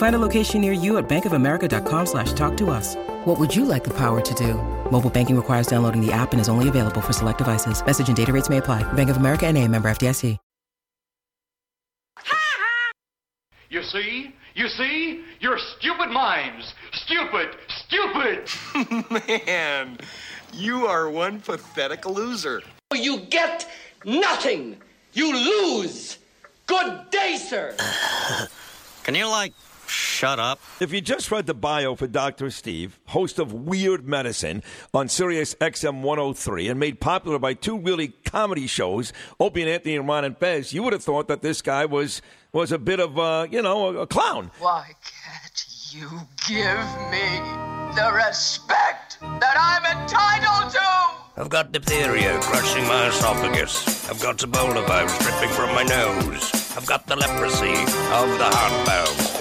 Find a location near you at bankofamerica.com slash talk to us. What would you like the power to do? Mobile banking requires downloading the app and is only available for select devices. Message and data rates may apply. Bank of America and a member FDIC. You see? You see? You're stupid minds. Stupid. Stupid. Man, you are one pathetic loser. Oh, you get nothing. You lose. Good day, sir. Can you, like, shut up? If you just read the bio for Dr. Steve, host of Weird Medicine on Sirius XM 103 and made popular by two really comedy shows, Opie and Anthony and Ron and Fez, you would have thought that this guy was was a bit of, uh, you know, a, a clown. Why can't you give me the respect that I'm entitled to? I've got diphtheria crushing my esophagus. I've got Ebola virus dripping from my nose. I've got the leprosy of the heart valve,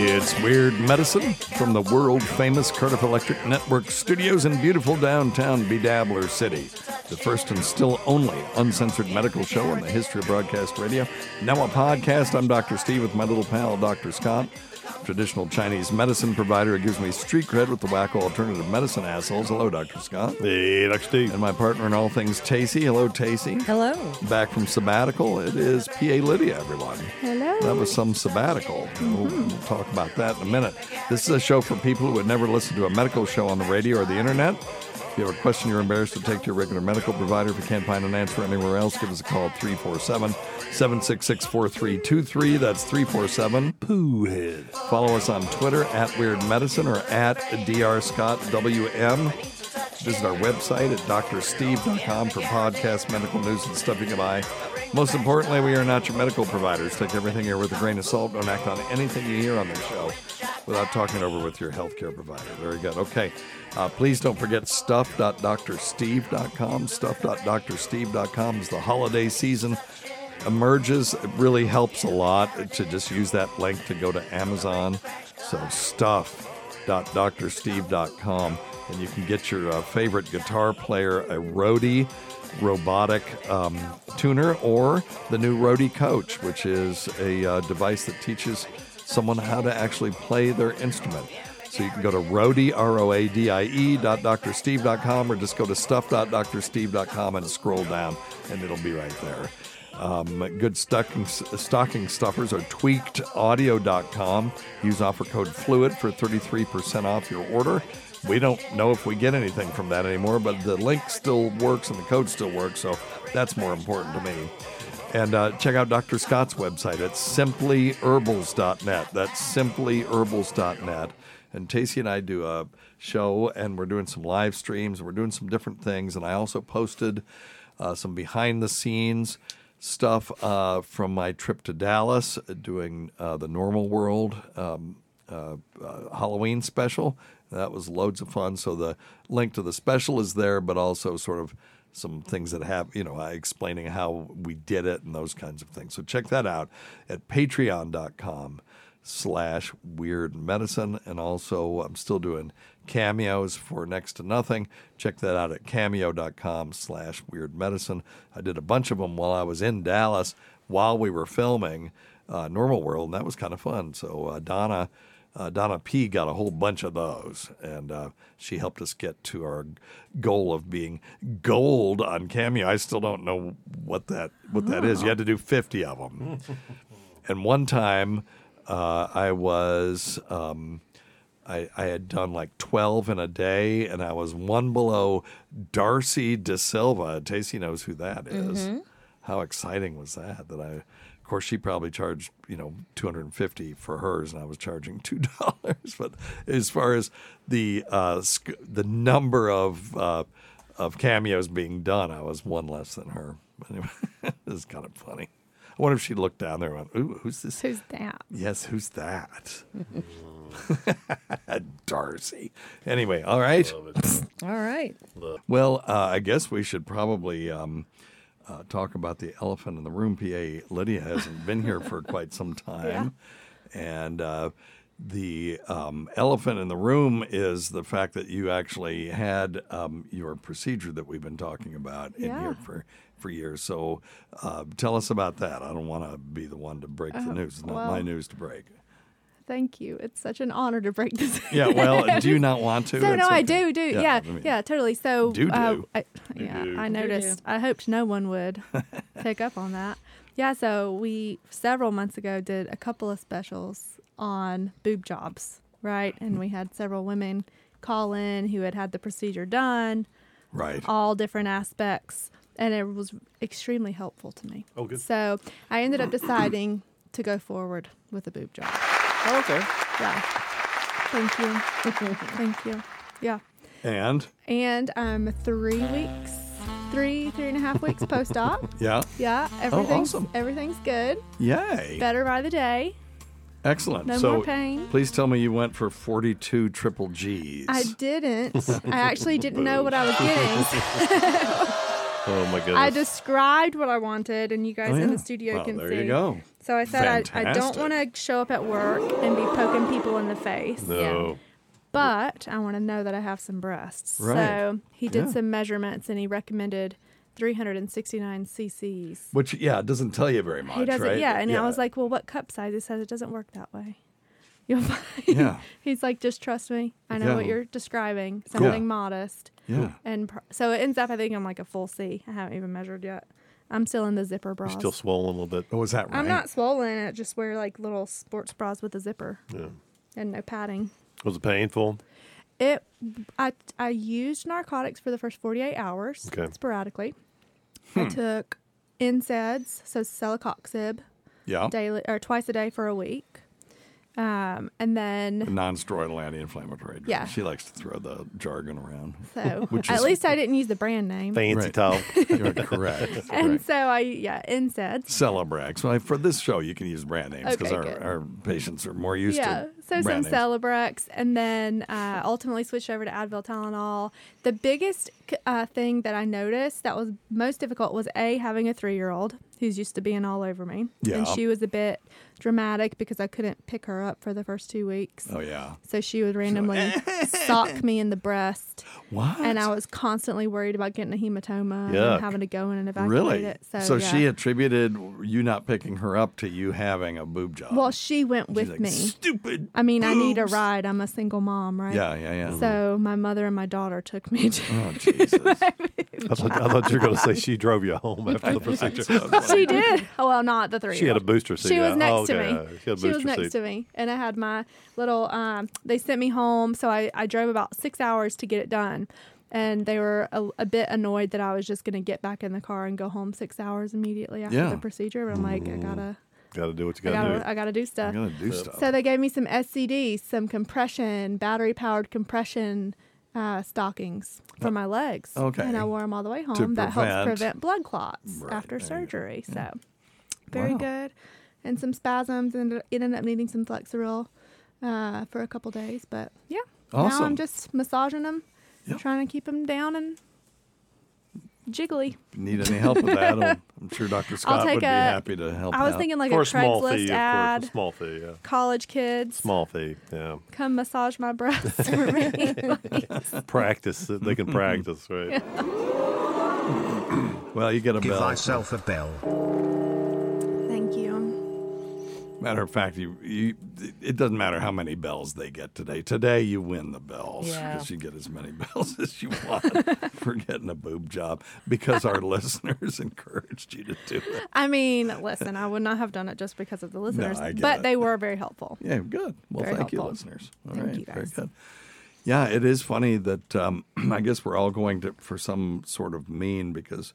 It's Weird Medicine from the world famous Cardiff Electric Network studios in beautiful downtown Bedabbler City. The first and still only uncensored medical show in the history of broadcast radio. Now a podcast. I'm Dr. Steve with my little pal, Dr. Scott. Traditional Chinese medicine provider who gives me street cred with the wacko alternative medicine assholes. Hello, Dr. Scott. Hey, Dr. Steve. And my partner in all things, Tacie. Hello, Tacie. Hello. Back from sabbatical. It is PA Lydia, everyone. Hello. That was some sabbatical. Oh, we'll, we'll talk about that in a minute. This is a show for people who would never listen to a medical show on the radio or the internet. If you have a question you're embarrassed to take to your regular medical provider, if you can't find an answer anywhere else, give us a call at 347 766 4323. That's 347 Poohead. Follow us on Twitter at Weird Medicine or at Dr. Scott WM. Visit our website at doctorsteve.com for podcasts, medical news, and stuff you can buy. Most importantly, we are not your medical providers. Take everything here with a grain of salt. Don't act on anything you hear on this show without talking over with your healthcare provider. Very good. Okay. Uh, please don't forget stuff.doctorsteve.com. Stuff.doctorsteve.com is the holiday season emerges. It really helps a lot to just use that link to go to Amazon. So stuff.doctorsteve.com and you can get your uh, favorite guitar player a Roadie robotic um, tuner or the new Roadie Coach, which is a uh, device that teaches someone how to actually play their instrument. So you can go to Roadie, R-O-A-D-I-E, dot doctorsteve.com or just go to stuff.doctorsteve.com and scroll down and it'll be right there. Um, good stocking, stocking stuffers are tweakedaudio.com. Use offer code FLUID for 33% off your order. We don't know if we get anything from that anymore, but the link still works and the code still works, so that's more important to me. And uh, check out Dr. Scott's website. It's simplyherbals.net. That's simplyherbals.net. And Tacie and I do a show, and we're doing some live streams, and we're doing some different things. And I also posted uh, some behind the scenes stuff uh, from my trip to Dallas, doing uh, the Normal World um, uh, uh, Halloween special. That was loads of fun. So the link to the special is there, but also sort of some things that have, you know, uh, explaining how we did it and those kinds of things. So check that out at patreon.com slash weird medicine. And also, I'm still doing cameos for next to nothing. Check that out at cameo.com slash weird medicine. I did a bunch of them while I was in Dallas while we were filming uh, Normal World, and that was kind of fun. So, uh, Donna. Uh, Donna P got a whole bunch of those, and uh, she helped us get to our goal of being gold on Cameo. I still don't know what that what that is. You had to do fifty of them, and one time uh, I was um, I, I had done like twelve in a day, and I was one below Darcy De Silva. Tacie knows who that is. How exciting was that? That I. Of course, she probably charged you know two hundred and fifty for hers, and I was charging two dollars. But as far as the uh, sc- the number of uh, of cameos being done, I was one less than her. But anyway, it was kind of funny. I wonder if she looked down there and went, "Ooh, who's this? Who's that? Yes, who's that?" Darcy. Anyway, all right. All right. Well, uh, I guess we should probably um, uh, talk about the elephant in the room. PA Lydia hasn't been here for quite some time. And uh, the um, elephant in the room is the fact that you actually had um, your procedure that we've been talking about in Yeah. here for, for years. So uh, tell us about that. I don't want to be the one to break the Oh, news. It's not well- my news to break. Thank you. It's such an honor to break this. Yeah, well, do you not want to? So It's no, I do, do, yeah, I mean, yeah, totally. So, Do, uh, do. I, yeah, do. I Do, do. noticed. I hoped no one would pick up on that. Yeah, so we several months ago did a couple of specials on boob jobs, right? And we had several women call in who had had the procedure done, Right. all different aspects, and it was extremely helpful to me. Oh, good. So I ended up deciding to go forward with a boob job. Oh, okay. Yeah. Thank you. Thank you. Yeah. And And I'm three weeks, three, three and a half weeks post op. yeah, Yeah. Oh, everything's awesome. everything's good. yay. Better by the day. Excellent. No so more pain. please tell me you went for 42 triple G's. I didn't. I actually didn't know what I was getting. Oh my goodness. I described what I wanted, and you guys Oh, in the studio Well, can there see. There you go. So I said I, I don't want to show up at work and be poking people in the face. no. But I want to know that I have some breasts. Right. So he did Yeah. some measurements and he recommended 369 cc's. Which, yeah, it doesn't tell you very much, he doesn't, right? yeah. And I was like, well, what cup size? He says it doesn't work that way. You'll find. Yeah. He's like, just trust me. I know what you're describing. Something modest. yeah. And pr- so it ends up, I think I'm like a full C. I haven't even measured yet. I'm still in the zipper bras. Still swollen a little bit. Oh, is that right? I'm not swollen. I just wear like little sports bras with a zipper Yeah. and no padding. Was it painful? It, I, I used narcotics for the first 48 hours Okay. sporadically. Hmm. I took NSAIDs, so celecoxib, Yeah. daily or twice a day for a week. Um, and then Non steroidal anti inflammatory drug. Yeah. She likes to throw the jargon around. so Which at is- least I didn't use the brand name. Fancy Right. talk. You're correct. And correct. so I yeah NSAIDs. Celebrex. Well, for this show, you can use brand names because Okay, our, our patients are more used yeah, to so some names. Celebrex, and then uh, ultimately switched over to Advil Tylenol. The biggest uh, thing that I noticed that was most difficult was a having a three year old who's used to being all over me, Yeah. and she was a bit dramatic because I couldn't pick her up for the first two weeks. Oh, yeah. So she would randomly sock me in the breast, What? and I was constantly worried about getting a hematoma Yuck. and having to go in and evacuate Really? it. So, yeah. she attributed you not picking her up to you having a boob job. well, she went with like, me. Stupid. I mean, I need a ride. I'm a single mom, right? Yeah, yeah, yeah. So my mother and my daughter took me to. oh, Jesus. I thought, I thought you were going to say she drove you home after the procedure. she did. Oh well, not the three. She had a booster seat. She was next Oh, to okay. me. She She was next seat. to me, and I had my little. Um, they sent me home, so I I drove about six hours to get it done. And they were a, a bit annoyed that I was just going to get back in the car and go home six hours immediately after Yeah. the procedure. But I'm like, I gotta, Got to do what you got to gotta, do. I gotta do stuff. I'm going to do stuff. So they gave me some SCDs, some compression, battery powered compression uh, stockings for my legs. Okay. And I wore them all the way home. That helps prevent- prevent blood clots Right, after there you surgery. So very Wow. good. And some spasms, and it ended up needing some Flexeril uh, for a couple days. But yeah, now I'm just massaging them, trying to keep them down and jiggly. Need any help with that? I'm, I'm sure Dr. Scott take would be a- happy to help I was out. thinking like For a a small Craigslist fee, ad. course. A small fee, yeah. College kids, Small fee, yeah. come massage my breasts for me. Practice. They can practice, right? well, you get a Give bell. thyself a bell. Matter of fact, you, you it doesn't matter how many bells they get today. Today you win the bells Yeah. because you get as many bells as you want for getting a boob job because our listeners encouraged you to do it. I mean, listen, I would not have done it just because of the listeners, get but it. they were very helpful. Yeah, good. Well, Very thank you, listeners. All Thank right, you, very good. Yeah, it is funny that um, I guess we're all going to for some sort of mean because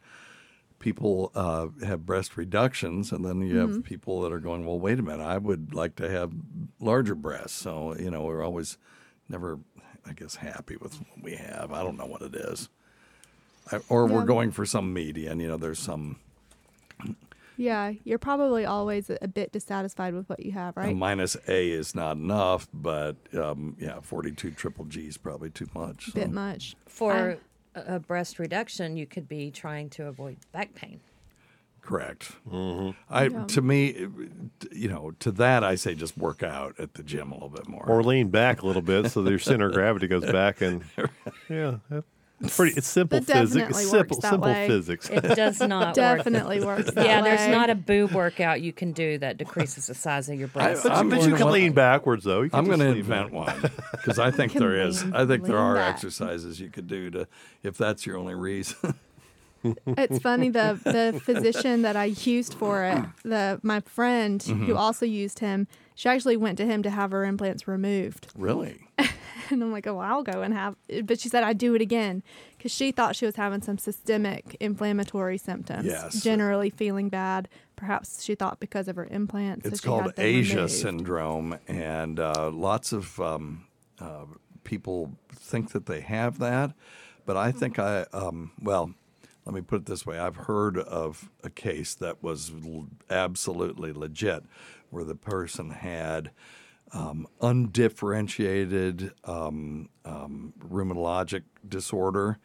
people uh, have breast reductions, and then you Mhm. have people that are going, "Well, wait a minute, I would like to have larger breasts." So you know, we're always never, I guess, happy with what we have. I don't know what it is, I, or we're going for some median. You know, there's some Yeah, you're probably always a a bit dissatisfied with what you have, right? A right? minus A is not enough, but um, yeah, 42 triple G is probably too much. bit so. much. For a a breast reduction, you could be trying to avoid back pain. Correct. Mm-hmm. I Yeah. to me, you know, to that I say just work out at the gym a little bit more. Or lean back a little bit so that your center of gravity goes back and yeah, it's pretty. It's simple That physics. definitely Simple, that simple way. physics. It does not Definitely work. works that yeah, there's not a boob workout you can do that decreases the size of your breast. But you- but you can lean backwards though. You can I'm going to invent one because I think Can there is. lean- I think there are back. exercises you could do to, if that's your only reason. It's funny the the physician that I used for it, the my friend who Mhm. also used him, she actually went to him to have her implants removed. really? And I'm like, oh, well, I'll go and have. But she said I'd do it again because she thought she was having some systemic inflammatory symptoms. Yes. Generally feeling bad. Perhaps she thought because of her implants. It's called ASIA removed. syndrome, and uh, lots of um, uh, people think that they have that. But I think I, um, well, let me put it this way: I've heard of a case that was l- absolutely legit, where the person had um, undifferentiated um, um, rheumatologic disorder.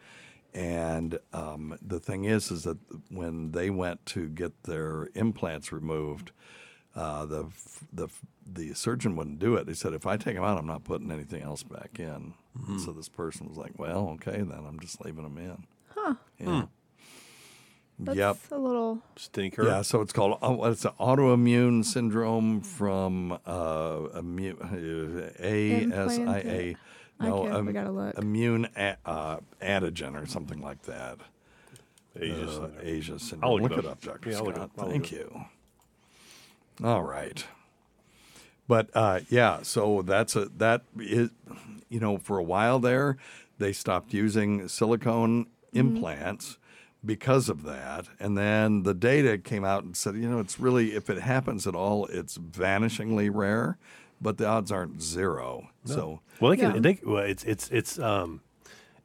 And um, the thing is, is that when they went to get their implants removed, uh, the the the surgeon wouldn't do it. He said, "If I take them out, I'm not putting anything else back in." Mhm. So this person was like, "Well, okay, then I'm just leaving them in." Huh. Yeah. That's Yep. a little. Stinker. Yeah, so it's called oh, it's an autoimmune syndrome from uh, immune, uh, ASIA. No, Okay, we gotta look. immune a, uh, antigen or something like that. ASIA Uh, syndrome. ASIA syndrome. I'll look look it it up. up, Doctor Yeah, I'll look it Scott. I'll Thank you. All right. But uh, yeah, so that's a that is, you know, for a while there, they stopped using silicone implants because of that, and then the data came out and said, you know, it's really if it happens at all, it's vanishingly rare, but the odds aren't zero. No. So well, they can. They, well, it's it's it's um,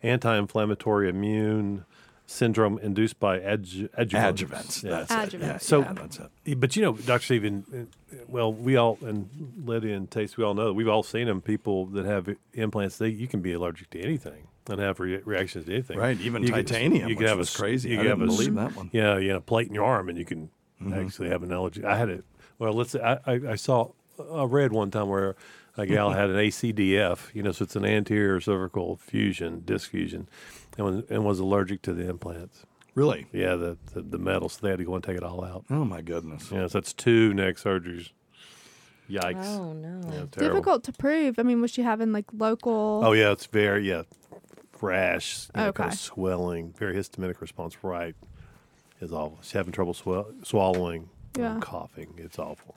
anti-inflammatory immune syndrome induced by adju- adjuvants. Adjuvants, that's it. Adjuvants, Yeah, So, yeah, that's it. But you know, Dr. Stephen, uh, well, we all and Lydia and Tacie, we all know we've all seen them. People that have implants, they you can be allergic to anything and have re- reactions to anything. Right, even You could- titanium, you could which have was a s- crazy. You I could have didn't a s- believe that one. Yeah, you know, a plate in your arm, and you can Mhm. actually have an allergy. I had it. Well, let's say I, I, I saw I read one time where a gal had an ACDF, you know, so it's an anterior cervical fusion, disc fusion, and was, and was allergic to the implants. Really? Yeah, the, the the metal, so they had to go and take it all out. Oh my goodness! Yeah, so that's two neck surgeries. Yikes! Oh, no. Yeah. Difficult to prove. I mean, was she having like local? Oh yeah, it's very yeah, rash, you know, kind of swelling, very histaminic response. Right, is awful. She's having trouble swell- swallowing, Yeah. coughing. It's awful.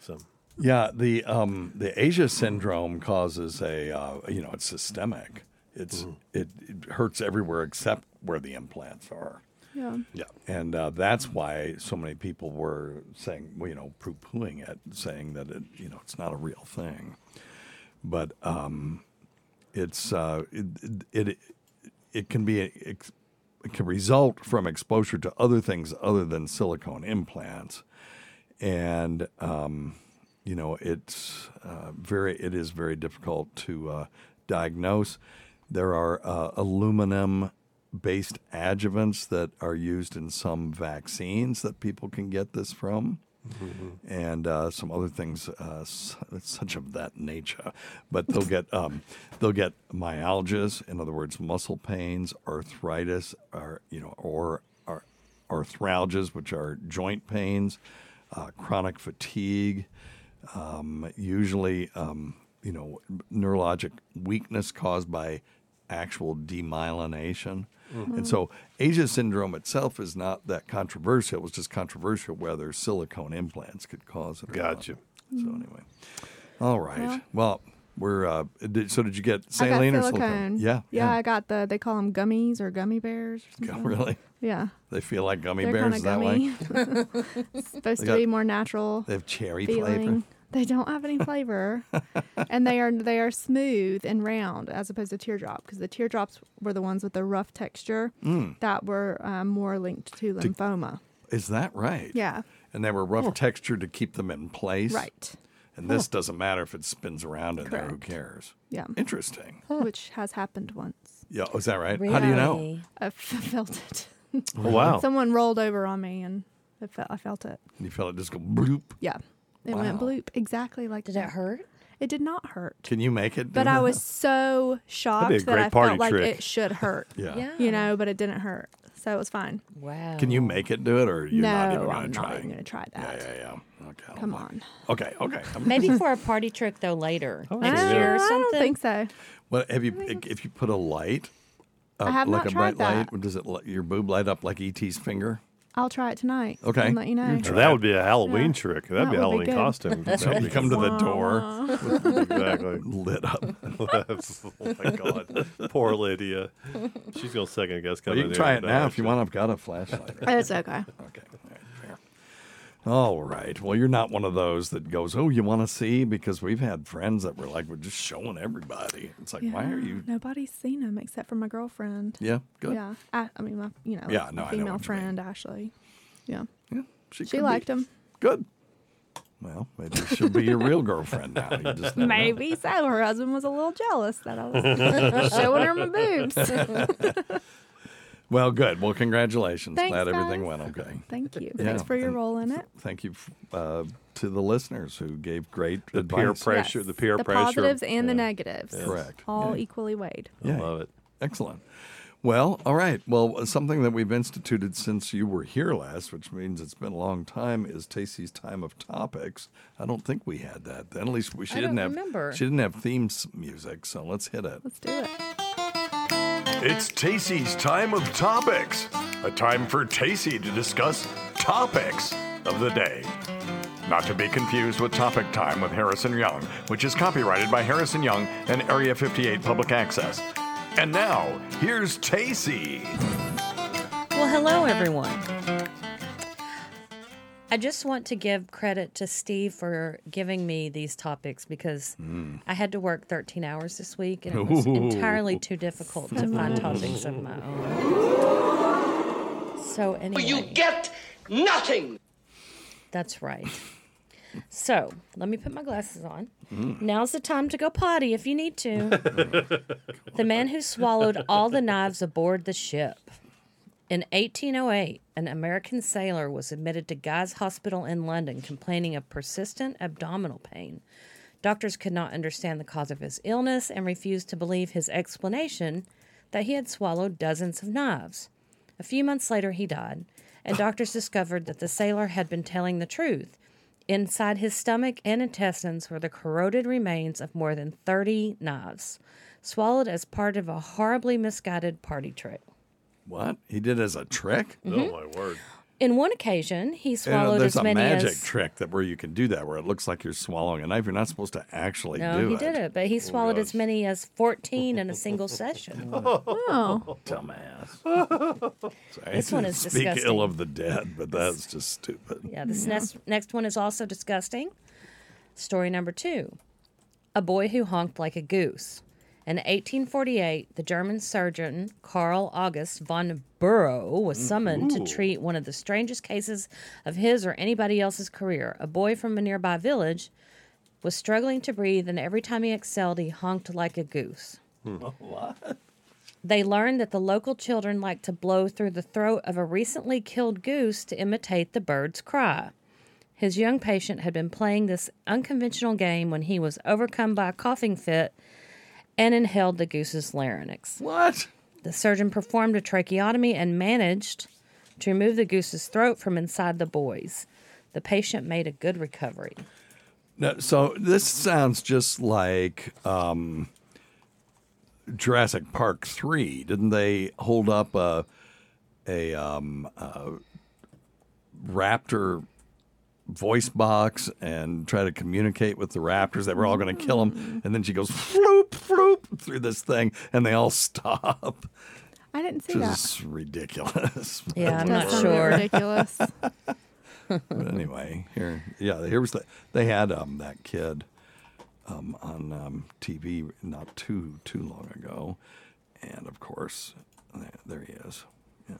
So Yeah, the um, the ASIA syndrome causes a uh, you know it's systemic. It's it, it hurts everywhere except where the implants are. Yeah. Yeah, and uh, that's why so many people were saying, well, you know, poo pooing it, saying that it you know it's not a real thing. But um, it's uh, it, it it can be it can result from exposure to other things other than silicone implants, and um, you know, it's uh, very it is very difficult to uh, diagnose. There are uh, aluminum based adjuvants that are used in some vaccines that people can get this from. And uh, some other things, uh, such of that nature, but they'll get um, they'll get myalgias, in other words, muscle pains, arthritis, or you know, or, or arthralgias, which are joint pains, uh, chronic fatigue, um, usually um, you know neurologic weakness caused by actual demyelination. Mm-hmm. And so ASIA syndrome itself is not that controversial. It was just controversial whether silicone implants could cause it. or not. So anyway, all right. Well- Well, we're uh, did, so did you get I got saline or silicone. silicone? Yeah, yeah. I got the. They call them gummies or gummy bears. Or Yeah, something. really? Yeah. They feel like gummy They're bears kinda that way? gummy. It's supposed They to be more natural. They have cherry feeling. flavor. They don't have any flavor, and they are they are smooth and round as opposed to teardrop because the teardrops were the ones with the rough texture Mm. that were um, more linked to lymphoma. Is that right? Yeah. And they were rough texture to keep them in place. Right. And this doesn't matter if it spins around in there. Who cares? Yeah. Interesting. Which has happened once. Yeah. Oh, is that right? How do you know? I f- felt it. Oh, wow. Someone rolled over on me and I felt, I felt it. You felt it just go bloop. Yeah. It went bloop exactly like Did that. it hurt? It did not hurt. Can you make it? do But I was so shocked That'd be a that great I party felt like it should hurt. Yeah. Yeah. You know, but it didn't hurt. So it was fine. Wow. Can you make it do it, or you're no, not even going I'm to try? not even going to try that. Yeah, yeah, yeah. Okay. Come on. Okay, okay. Maybe for a party trick though later Oh, next year or something. I don't think so. Well, have you if you put a light, uh, I have like not a bright tried light, that. does it let your boob light up like ET's finger? I'll try it tonight. Okay. And let you know. Mm. Now, that would be a Halloween Yeah. trick. That'd That be a would be Halloween good. costume. So you come to the door, exactly. lit up. oh my God. Poor Lydia. Uh, she's going to second guess Well, coming you can try it now, now if you want. I've got a flashlight. Oh, it's okay. Okay. All right, fair. All right. Well, you're not one of those that goes, "Oh, you want to see?" Because we've had friends that were like, "We're just showing everybody." It's like, why are you? Nobody's seen him except for my girlfriend. Yeah, good. Yeah. I, I mean, my, you know, Yeah, no, know female mean. friend, Ashley. Yeah. Yeah. She, She be. liked him. Good. Well, maybe she'll be your real girlfriend now. Never know. Maybe so. Her husband was a little jealous that I was showing her my boobs. Well, good. Well, congratulations. Thanks, Glad everything went okay. Thank you. Yeah, Thanks for your and role in it. Thank you uh, to the listeners who gave great The advice. peer pressure, Yes. the peer the pressure. The positives and the negatives. Yes. Correct. All Yeah. equally weighed. I love it. Excellent. Well, all right. Well, something that we've instituted since you were here last, which means it's been a long time, is Tacie's time of topics. I don't think we had that then. At least we, she I didn't don't have. remember. She didn't have theme s- music, so let's hit it. Let's do it. It's Tacie's time of topics. A time for Tacie to discuss topics of the day. Not to be confused with Topic Time with Harrison Young, which is copyrighted by Harrison Young and Area 58 Public Access. And now, here's Tacie. Well, hello, everyone. I just want to give credit to Steve for giving me these topics because I had to work 13 hours this week and it was Ooh. entirely too difficult to find topics of my own. So, anyway. You get nothing. That's right. So, let me put my glasses on. Mm. Now's the time to go potty if you need to. the man who swallowed all the knives aboard the ship. In 1808, an American sailor was admitted to Guy's Hospital in London complaining of persistent abdominal pain. Doctors could not understand the cause of his illness and refused to believe his explanation that he had swallowed dozens of knives. A few months later, he died, and doctors discovered that the sailor had been telling the truth. Inside his stomach and intestines were the corroded remains of more than 30 knives, swallowed as part of a horribly misguided party trick. What he did as a trick? Mhm. Oh, my word. In one occasion, he You know, swallowed there's as a many magic as. trick that where you can do that, where it looks like you're swallowing a knife. You're not supposed to actually do it. No, do he it. did it, but he swallowed as many as 14 in a single session. Oh. Dumbass. Sorry, This one is Speak disgusting. ill of the dead, but that's just stupid. Yeah, this next, next one is also disgusting. Story number two A boy who honked like a goose. In 1848, the German surgeon Karl August von Burow was mm. summoned Ooh. to treat one of the strangest cases of his or anybody else's career. A boy from a nearby village was struggling to breathe, and every time he excelled, he honked like a goose. Hmm. What? They learned that the local children like to blow through the throat of a recently killed goose to imitate the bird's cry. His young patient had been playing this unconventional game when he was overcome by a coughing fit and inhaled the goose's larynx. What? The surgeon performed a tracheotomy and managed to remove the goose's throat from inside the boy's. The patient made a good recovery. No, so this sounds just like um, Jurassic Park three. Didn't they hold up a a, um, a raptor voice box and try to communicate with the raptors that were all going to kill him? And then she goes floop floop through this thing, and they all stop. I didn't see Which that. is ridiculous. Yeah, I'm not sound a bit sure. Ridiculous. but anyway, here, yeah, here was the, they had um, that kid um, on um, TV not too too long ago, and of course, there, there he is. Yeah.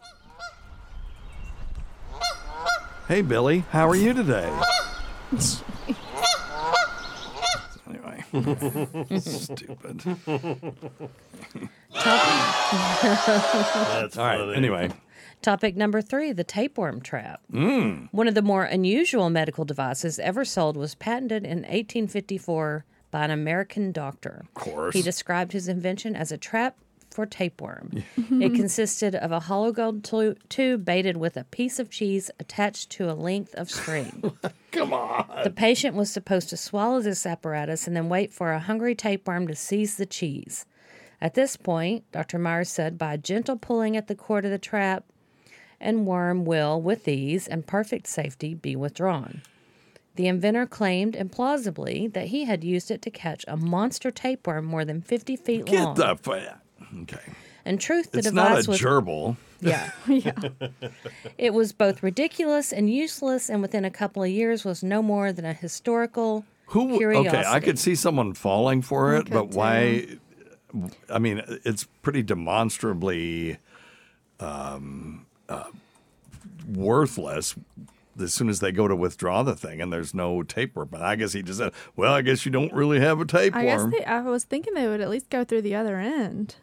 Hey, Billy, how are you today? anyway, stupid. That's All right. funny. Anyway, Topic number three the tapeworm trap. Mm. One of the more unusual medical devices ever sold was patented in 1854 by an American doctor. Of course. He described his invention as a trap for tapeworm. it mm-hmm. consisted of a hollow gold tu- tube baited with a piece of cheese attached to a length of string. Come on. The patient was supposed to swallow this apparatus and then wait for a hungry tapeworm to seize the cheese. At this point, Dr. Myers said, by a gentle pulling at the cord of the trap, and worm will, with ease and perfect safety, be withdrawn. The inventor claimed implausibly that he had used it to catch a monster tapeworm more than 50 feet get long. the f- okay. In truth, the It's device not a was gerbil. yeah. yeah. It was both ridiculous and useless, and within a couple of years was no more than a historical Who? curiosity. Okay, I could see someone falling for it, but could why? I mean, it's pretty demonstrably um, uh, worthless as soon as they go to withdraw the thing, and there's no tapeworm. But I guess he just said, "Well, I guess you don't really have a I guess tapeworm." they, I was thinking they would at least go through the other end.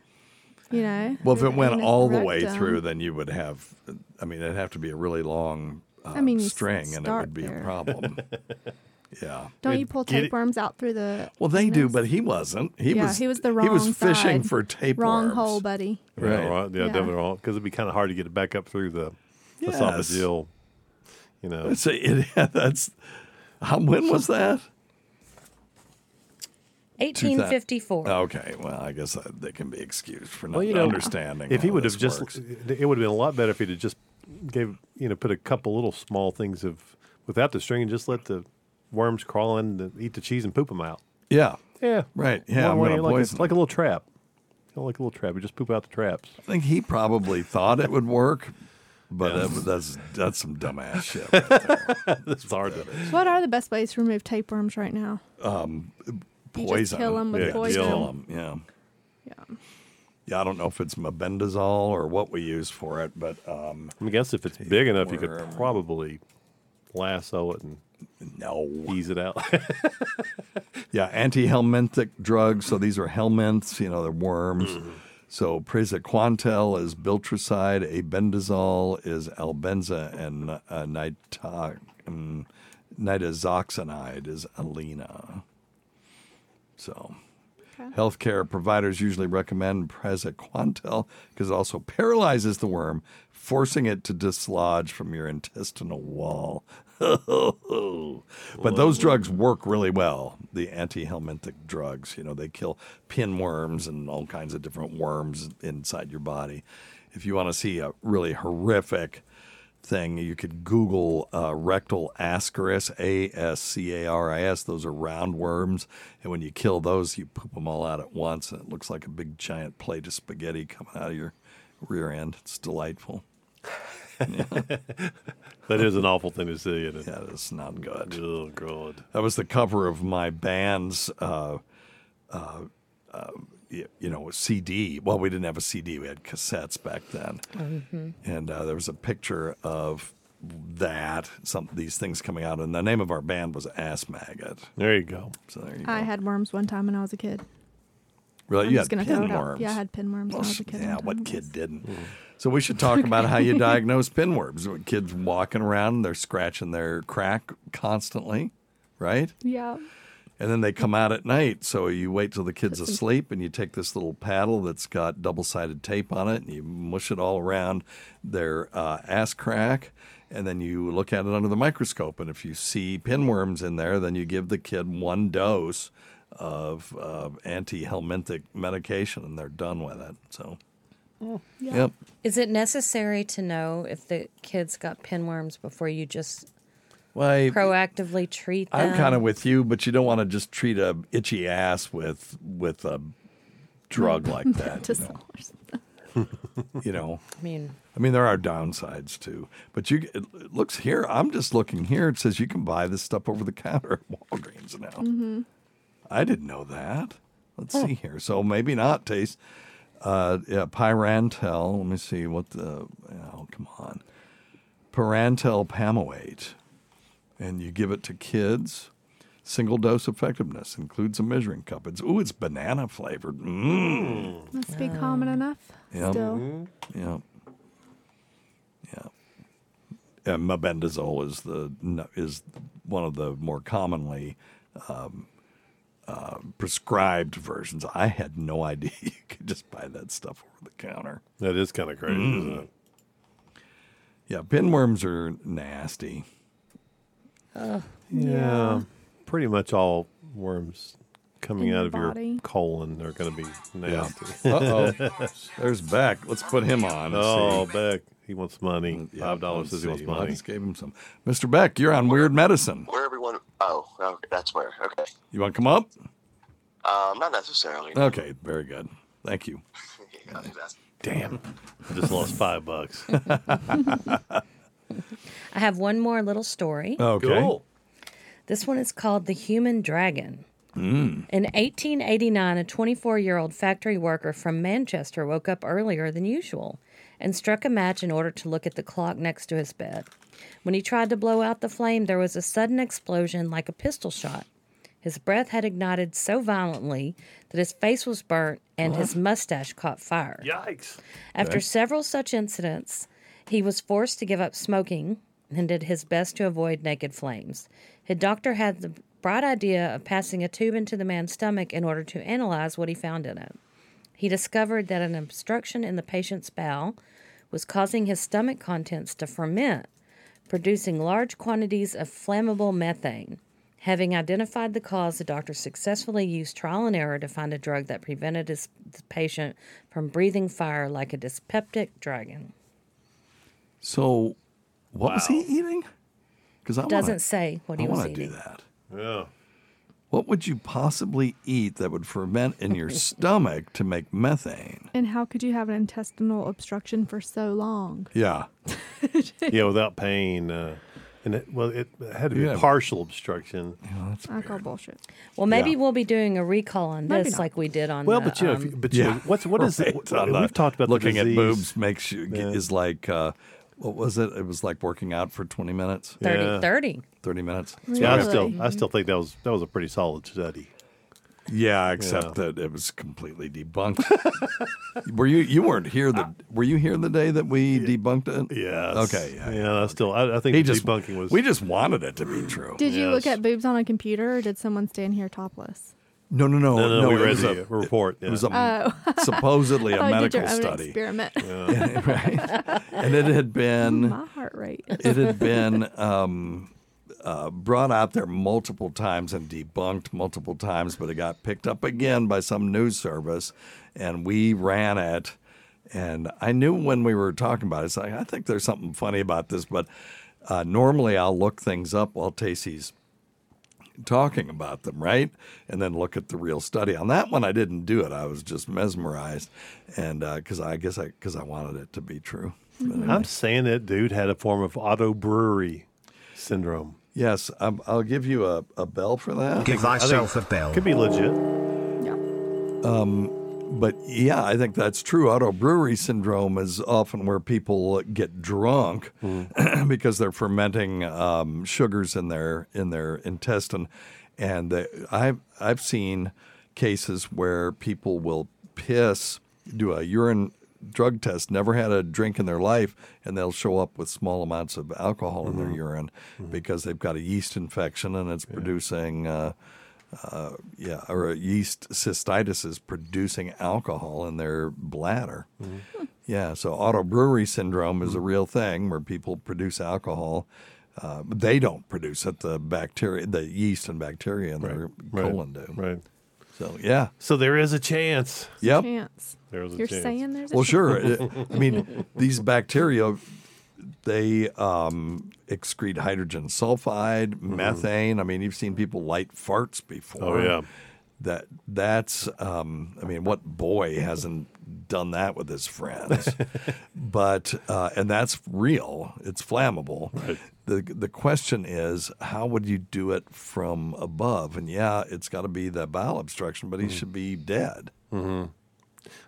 You know. well, if it went all the way rectum. through, then you would have. I mean, it'd have to be a really long uh, I mean, string, and it would be there. a problem. yeah. Don't you pull Get it- tapeworms out through the? Well, they do, but he wasn't. He yeah, was. he was the wrong He was fishing side. for tapeworms. Wrong hole, buddy. Right. Yeah, Right. right. Yeah, Yeah. definitely wrong. Because it'd be kind of hard to get it back up through the Yes. esophageal. You know, So it, that's how, when was that? 1854. Okay, well, I guess that, they can be excused for not well, you know, understanding. If he how would have this just, works. it would have been a lot better if he'd have just gave, you know, put a couple little small things of without the string and just let the worms crawl in, and eat the cheese and poop them out. yeah, Yeah, right. Yeah, I'm One going way, to like, a, like a little trap. You know, like a little trap. You just poop out the traps. I think he probably thought it would work, but uh, that's that's some dumbass shit. right there. It's hard to. What are the best ways to remove tapeworms right now? You just poison. kill 'em with yeah, poison. Kill 'em, Yeah. Yeah. Yeah, I don't know if it's mebendazole or what we use for it, but um, I guess if it's big enough, you could probably lasso it and no. ease it out. Yeah, anti-helminthic drugs. So these are helminths, you know, they're worms. Mm-hmm. So praziquantel is biltricide, albendazole is albenza, and uh, nita, um, nitazoxanide is Alinia. So healthcare providers usually recommend praziquantel because it also paralyzes the worm, forcing it to dislodge from your intestinal wall. but those drugs work really well. The anti-helminthic drugs, you know, they kill pinworms and all kinds of different worms inside your body. If you want to see a really horrific thing, you could Google uh, rectal ascaris, A S C A R I S. Those are round worms, and when you kill those, you poop them all out at once, and it looks like a big giant plate of spaghetti coming out of your rear end. It's delightful. that is an awful thing to see. Isn't it? Yeah, it's not good. Oh God. That was the cover of my band's, uh, uh, uh, you know, CD. Well, we didn't have a CD; we had cassettes back then. And uh, there was a picture of that, some these things coming out. And the name of our band was Ass Maggot. There you go. So there you I go. had worms one time when I was a kid. Really, I'm you had gonna throw it out. pinworms. Yeah, I had pinworms when I was a kid. Yeah, one what kid didn't? So we should talk about how you diagnose pinworms. Kids walking around, they're scratching their crack constantly, right? Yeah. And then they come out at night. So you wait till the kid's asleep and you take this little paddle that's got double sided tape on it and you mush it all around their uh, ass crack. And then you look at it under the microscope. And if you see pinworms in there, then you give the kid one dose of uh, anti helminthic medication and they're done with it. So, yep. Is it necessary to know if the kids got pinworms before you just I- proactively treat them? I'm kind of with you, but you don't want to just treat a itchy ass with with a drug like that. you, know? you know, I mean, I mean, there are downsides too. But you, it looks here. I'm just looking here. It says you can buy this stuff over the counter at Walgreens now. Mm-hmm. I didn't know that. Let's see here. So maybe not taste. Uh, yeah, Pyrantel. Let me see what the. Oh, come on. Pyrantel Pamoate, and you give it to kids. Single dose effectiveness includes a measuring cup. It's ooh, it's banana flavored. Mmm. Must be common enough. Yep. Still. Yep. Yeah. And mebendazole is the is one of the more commonly um, uh, prescribed versions. I had no idea you could just buy that stuff over the counter. That is kind of crazy, Mm. isn't it? Yeah, pinworms are nasty. Yeah. Pretty much all worms coming In out your of your colon are going to be nasty. Uh oh. There's Beck. Let's put him on. and Oh, see. Beck. He wants money. Yeah, Five dollars let's says he wants see. Well, I just gave him some. Mr. Beck, you're on Weird Medicine. Where everyone? Oh, okay, that's where. Okay. You want to come up? Um, not necessarily. Okay, very good. Thank you. Yeah, Damn. I just lost five bucks. I have one more little story. Okay. Cool. This one is called The Human Dragon. Mm. In 1889, a 24 year old factory worker from Manchester woke up earlier than usual and struck a match in order to look at the clock next to his bed. When he tried to blow out the flame, there was a sudden explosion like a pistol shot. His breath had ignited so violently that his face was burnt and his mustache caught fire. Yikes. After Okay. several such incidents, he was forced to give up smoking and did his best to avoid naked flames. His doctor had the bright idea of passing a tube into the man's stomach in order to analyze what he found in it. He discovered that an obstruction in the patient's bowel was causing his stomach contents to ferment, producing large quantities of flammable methane. Having identified the cause, the doctor successfully used trial and error to find a drug that prevented his patient from breathing fire like a dyspeptic dragon. So, what was he eating? Because I Doesn't wanna, say what I he was wanna eating. do that. Yeah. What would you possibly eat that would ferment in your stomach to make methane? And how could you have an intestinal obstruction for so long? Yeah. yeah, without pain. Uh, and it, well, it had to be Yeah. partial obstruction. I call bullshit. Well, maybe we'll be doing a recall on this like we did on. Well, the, but you know, um, but you know, what's what is right. it? what- We've talked about looking the at boobs makes you Yeah. is like uh, what was it? It was like working out for twenty minutes. 30, Yeah. 30. Thirty minutes. Yeah, I still, I still think that was that was a pretty solid study. Yeah, except that it was completely debunked. were you you weren't here the were you here the day that we debunked it? Yes. Okay. Yeah. Yeah, I still, I, I think He the just debunking was. we just wanted it to be true. Did you look at boobs on a computer or did someone stand here topless? No, no, no, No, no, we it read was the a report, It was yeah. a, supposedly a oh, medical did your own study, experiment. right? And it had been My heart rate. it had been um, uh, brought out there multiple times and debunked multiple times, but it got picked up again by some news service, and we ran it. And I knew when we were talking about it, it's like I think there's something funny about this, but uh, normally I'll look things up while Tacie's talking about them, right? And then look at the real study. On that one, I didn't do it. I was just mesmerized, and because I guess I because I wanted it to be true. But anyway. I'm saying that dude had a form of auto brewery syndrome. Yes, um, I'll give you a, a bell for that. Give I think thyself a bell. Could be legit. Yeah. Um, but yeah, I think that's true. Auto brewery syndrome is often where people get drunk because they're fermenting um, sugars in their in their intestine, and they, I've I've seen cases where people will piss, do a urine drug test, never had a drink in their life, and they'll show up with small amounts of alcohol in their urine because they've got a yeast infection and it's producing. Uh, uh, yeah, or a yeast cystitis is producing alcohol in their bladder. Yeah, so auto brewery syndrome is a real thing where people produce alcohol. Uh, they don't produce it. The bacteria, the yeast and bacteria in their Right. colon do. Right. So yeah. So there is a chance. Yep. Chance. There was a You're chance. saying there's a chance. Well, chance. sure. I mean, these bacteria, they um, excrete hydrogen sulfide, methane. I mean, you've seen people light farts before. Oh, yeah. That that's. Um, I mean, what boy hasn't done that with his friends? but uh, and that's real. It's flammable. Right. The the question is, how would you do it from above? And yeah, it's got to be the bowel obstruction, but he should be dead. Mm-hmm.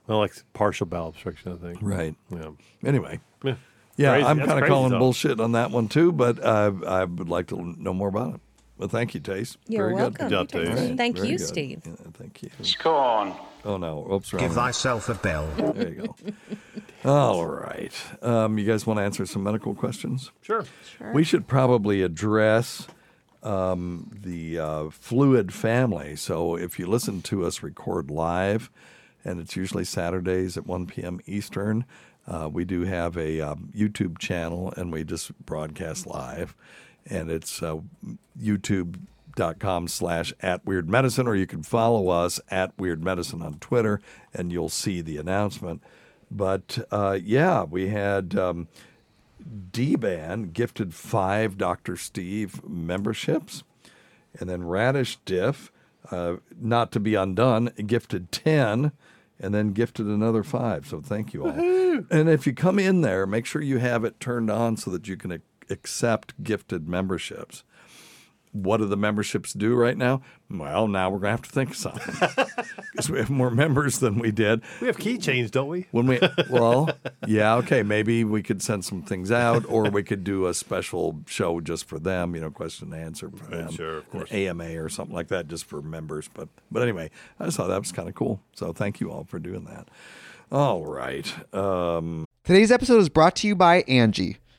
Well, like partial bowel obstruction, I think. Right. Yeah. Anyway. Yeah. Yeah, Crazy. I'm kind of calling talk. bullshit on that one too, but uh, I would like to know more about it. Well, thank you, Tace. You're Very welcome. Good. Good job, Tace. Thank Very you, good. Steve. Yeah, thank you. Scorn. Oh no! Oops, wrong Give thyself a bell. There you go. All right. Um, you guys want to answer some medical questions? Sure. Sure. We should probably address um, the uh, fluid family. So if you listen to us record live, and it's usually Saturdays at 1 p.m. Eastern, uh, we do have a um, YouTube channel, and we just broadcast live, and it's uh, YouTube.com slash at Weird Medicine, or you can follow us at Weird Medicine on Twitter, and you'll see the announcement. But uh, yeah, we had um, D Band gifted five Dr. Steve memberships, and then Radish Diff, uh, not to be undone, gifted 10, and then gifted another five. So thank you all. And if you come in there, make sure you have it turned on so that you can accept gifted memberships. What do the memberships do right now? Well, now we're going to have to think of something because we have more members than we did. We have keychains, don't we? When we, well, yeah, okay, maybe we could send some things out, or we could do a special show just for them, you know, question and answer for them, sure, of an course. AMA or something like that, just for members. But, but anyway, I just thought that was kind of cool. So thank you all for doing that. All right. Um, Today's episode is brought to you by Angie.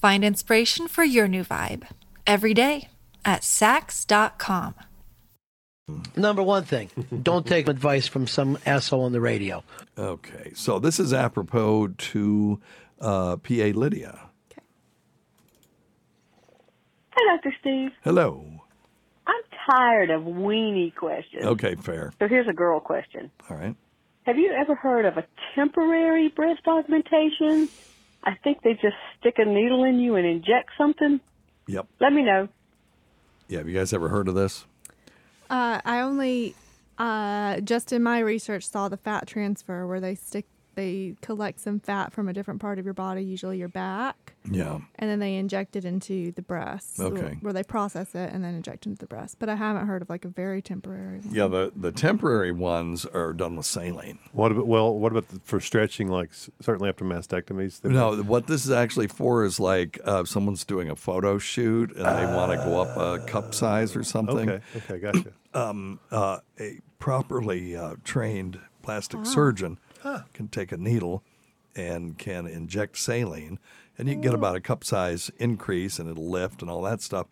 Find inspiration for your new vibe every day at Saks.com. Number one thing, don't take advice from some asshole on the radio. okay, so this is apropos to uh, PA Lydia. Hi, Dr. Steve. Hello. I'm tired of weenie questions. Okay, fair. So here's a girl question. All right. Have you ever heard of a temporary breast augmentation? I think they just stick a needle in you and inject something. Yep. Let me know. Yeah, have you guys ever heard of this? Uh, I only, uh, just in my research, saw the fat transfer where they stick, they collect some fat from a different part of your body, usually your back, Yeah. and then they inject it into the breast. Okay. Where they process it and then inject into the breast. But I haven't heard of like a very temporary one. Yeah, the, the temporary ones are done with saline. What about well? What about the, for stretching? Like certainly after mastectomies. they- No, what this is actually for is like uh, someone's doing a photo shoot and they want to go up a cup size or something. Okay. Okay. Gotcha. Um, uh, a properly uh, trained plastic Ah. surgeon Huh. can take a needle and can inject saline, and you can get about a cup size increase, and it'll lift and all that stuff.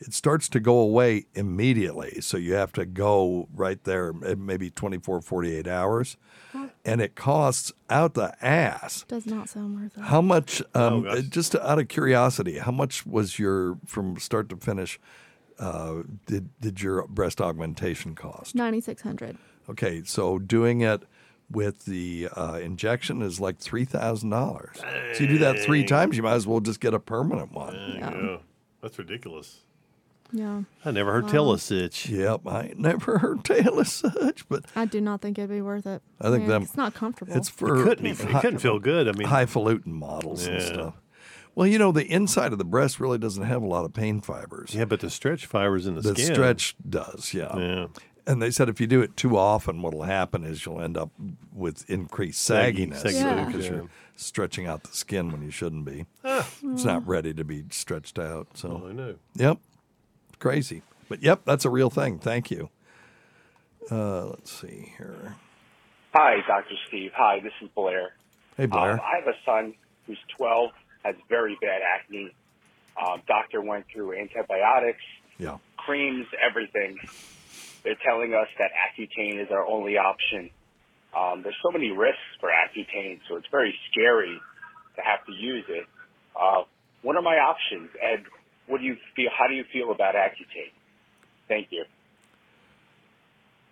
It starts to go away immediately, so you have to go right there, eh, maybe 24, 48 hours, and it costs out the ass. Does not sound worth it. How much? Um, Oh, just out of curiosity, how much was your from start to finish? Uh, did did your breast augmentation cost? 9600 Okay, so doing it with the uh, injection is like three thousand dollars. So you do that three times, you might as well just get a permanent one. Yeah. That's ridiculous. Yeah. I never heard Wow. tell of such. Yep, I never heard tale of such, but I do not think it'd be worth it. I think mean, them. it's not comfortable. It's for It couldn't be- it couldn't feel good. I mean- highfalutin models and stuff. Well, you know, the inside of the breast really doesn't have a lot of pain fibers. Yeah, but the stretch fibers in the, The skin. The stretch does, yeah. Yeah. And they said if you do it too often, what'll happen is you'll end up with increased Saggy- sagginess saggy Yeah. because yeah. you're stretching out the skin when you shouldn't be. Ah. It's not ready to be stretched out. So, Oh, I know. yep, crazy. But yep, that's a real thing. Thank you. Uh, let's see here. Hi, Dr. Steve. Hi, this is Blair. Hey, Blair. Um, I have a son who's 12, has very bad acne. Um, doctor went through antibiotics, Yeah. creams, everything. They're telling us that Accutane is our only option. Um, there's so many risks for Accutane, so it's very scary to have to use it. Uh, what are my options, Ed? What do you feel? How do you feel about Accutane? Thank you.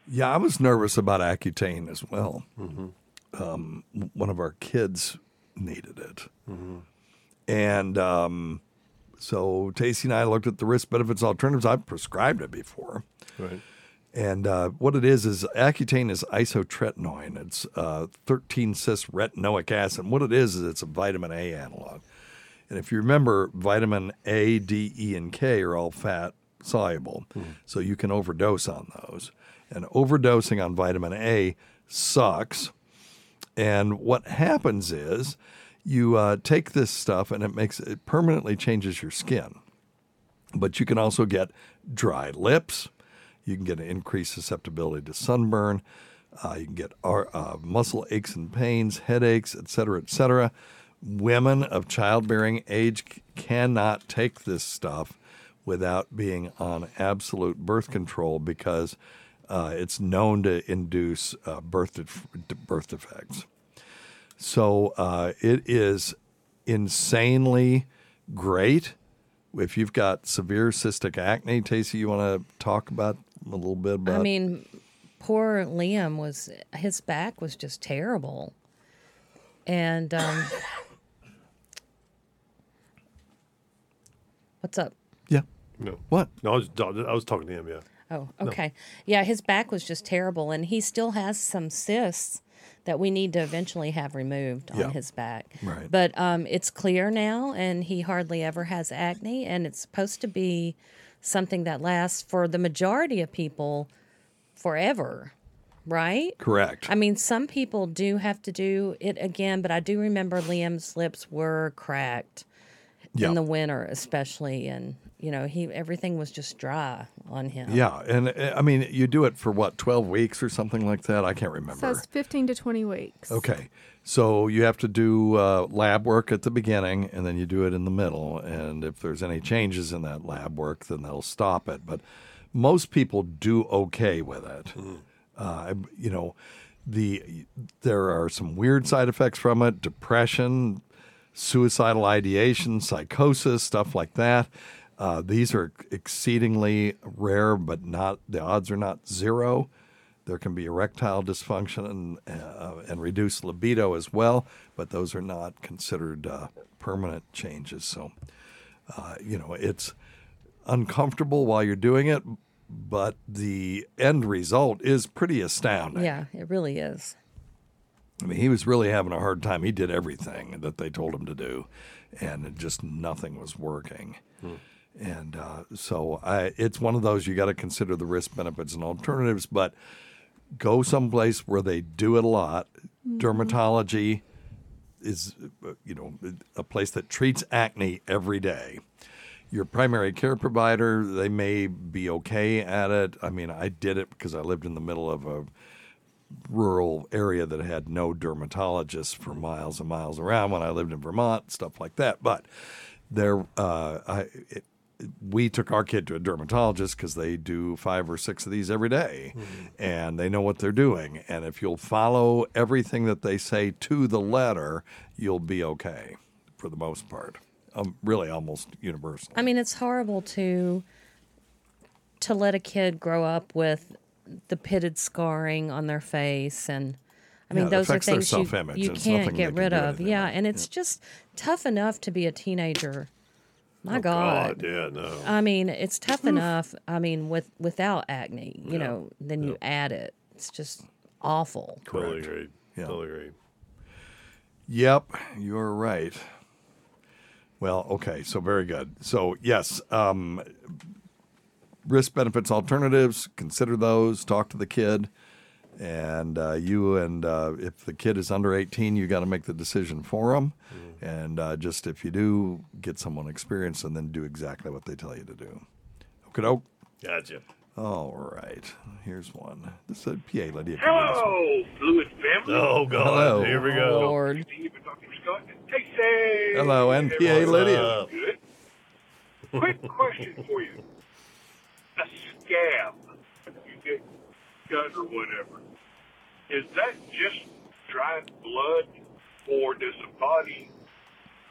Yeah, I was nervous about Accutane as well. Mm-hmm. Um, one of our kids needed it. Mm-hmm. And um, so Tacie and I looked at the risk benefits alternatives. I've prescribed it before. Right. And uh, what it is is Accutane is isotretinoin. It's uh, 13 cis retinoic acid. And what it is is it's a vitamin A analog. And if you remember, vitamin A, D, E, and K are all fat soluble, so you can overdose on those. And overdosing on vitamin A sucks. And what happens is you uh, take this stuff and it makes it permanently changes your skin. But you can also get dry lips. You can get an increased susceptibility to sunburn. Uh, you can get uh, muscle aches and pains, headaches, et cetera, et cetera. Women of childbearing age c- cannot take this stuff without being on absolute birth control because uh, it's known to induce uh, birth, def- birth defects. So uh, it is insanely great. If you've got severe cystic acne, Tacie, you want to talk about a little bit about? I mean, poor Liam was his back was just terrible, and um, what's up? yeah. No. What? No, I was I was talking to him. Yeah. Oh, No. okay. Yeah, his back was just terrible, and he still has some cysts that we need to eventually have removed Yeah. on his back. Right. But um, it's clear now, and he hardly ever has acne, and it's supposed to be something that lasts for the majority of people forever, right? Correct. I mean, some people do have to do it again, but I do remember Liam's lips were cracked Yeah. in the winter, especially, and you know, he everything was just dry on him. Yeah, and uh, I mean, you do it for what, 12 weeks or something like that? I can't remember. So it's 15 to 20 weeks. Okay. So you have to do uh, lab work at the beginning and then you do it in the middle. And if there's any changes in that lab work, then they'll stop it. But most people do okay with it. Uh, you know, the there are some weird side effects from it depression, suicidal ideation, psychosis, stuff like that. Uh, these are exceedingly rare, but not the odds are not zero. There can be erectile dysfunction and, uh, and reduced libido as well, but those are not considered uh, permanent changes. So, uh, you know, it's uncomfortable while you're doing it, but the end result is pretty astounding. Yeah, it really is. I mean, he was really having a hard time. He did everything that they told him to do, and just nothing was working. And uh, so I, it's one of those you got to consider the risk, benefits, and alternatives, but go someplace where they do it a lot. Dermatology is, you know, a place that treats acne every day. Your primary care provider, they may be okay at it. I mean, I did it because I lived in the middle of a rural area that had no dermatologists for miles and miles around when I lived in Vermont, stuff like that. But there, uh, I, it, we took our kid to a dermatologist because they do five or six of these every day, and they know what they're doing. And if you'll follow everything that they say to the letter, you'll be okay for the most part. Um, really, almost universal. I mean, it's horrible to to let a kid grow up with the pitted scarring on their face and I mean Yeah, those are things you, you can't get can rid of. anything Yeah, and it's just tough enough to be a teenager. My Oh, God. God, yeah, no. I mean, it's tough enough. I mean, with without acne, you know, then you add it. It's just awful. Totally agree. Totally agree. Yep, you're right. Well, okay, so very good. So yes, um, risk benefits alternatives. Consider those. Talk to the kid, and uh, you and uh, if the kid is under 18, you got to make the decision for them. And uh, just if you do, get someone experienced, and then do exactly what they tell you to do. Okay, doke. Gotcha. All right, here's one. This is a PA lady. Hello, Fluid family. Oh, God. Hello. Here we go. Lord. Hello, NPA Lydia. Quick question for you. A scab, you get cut or whatever, is that just dried blood, or does the body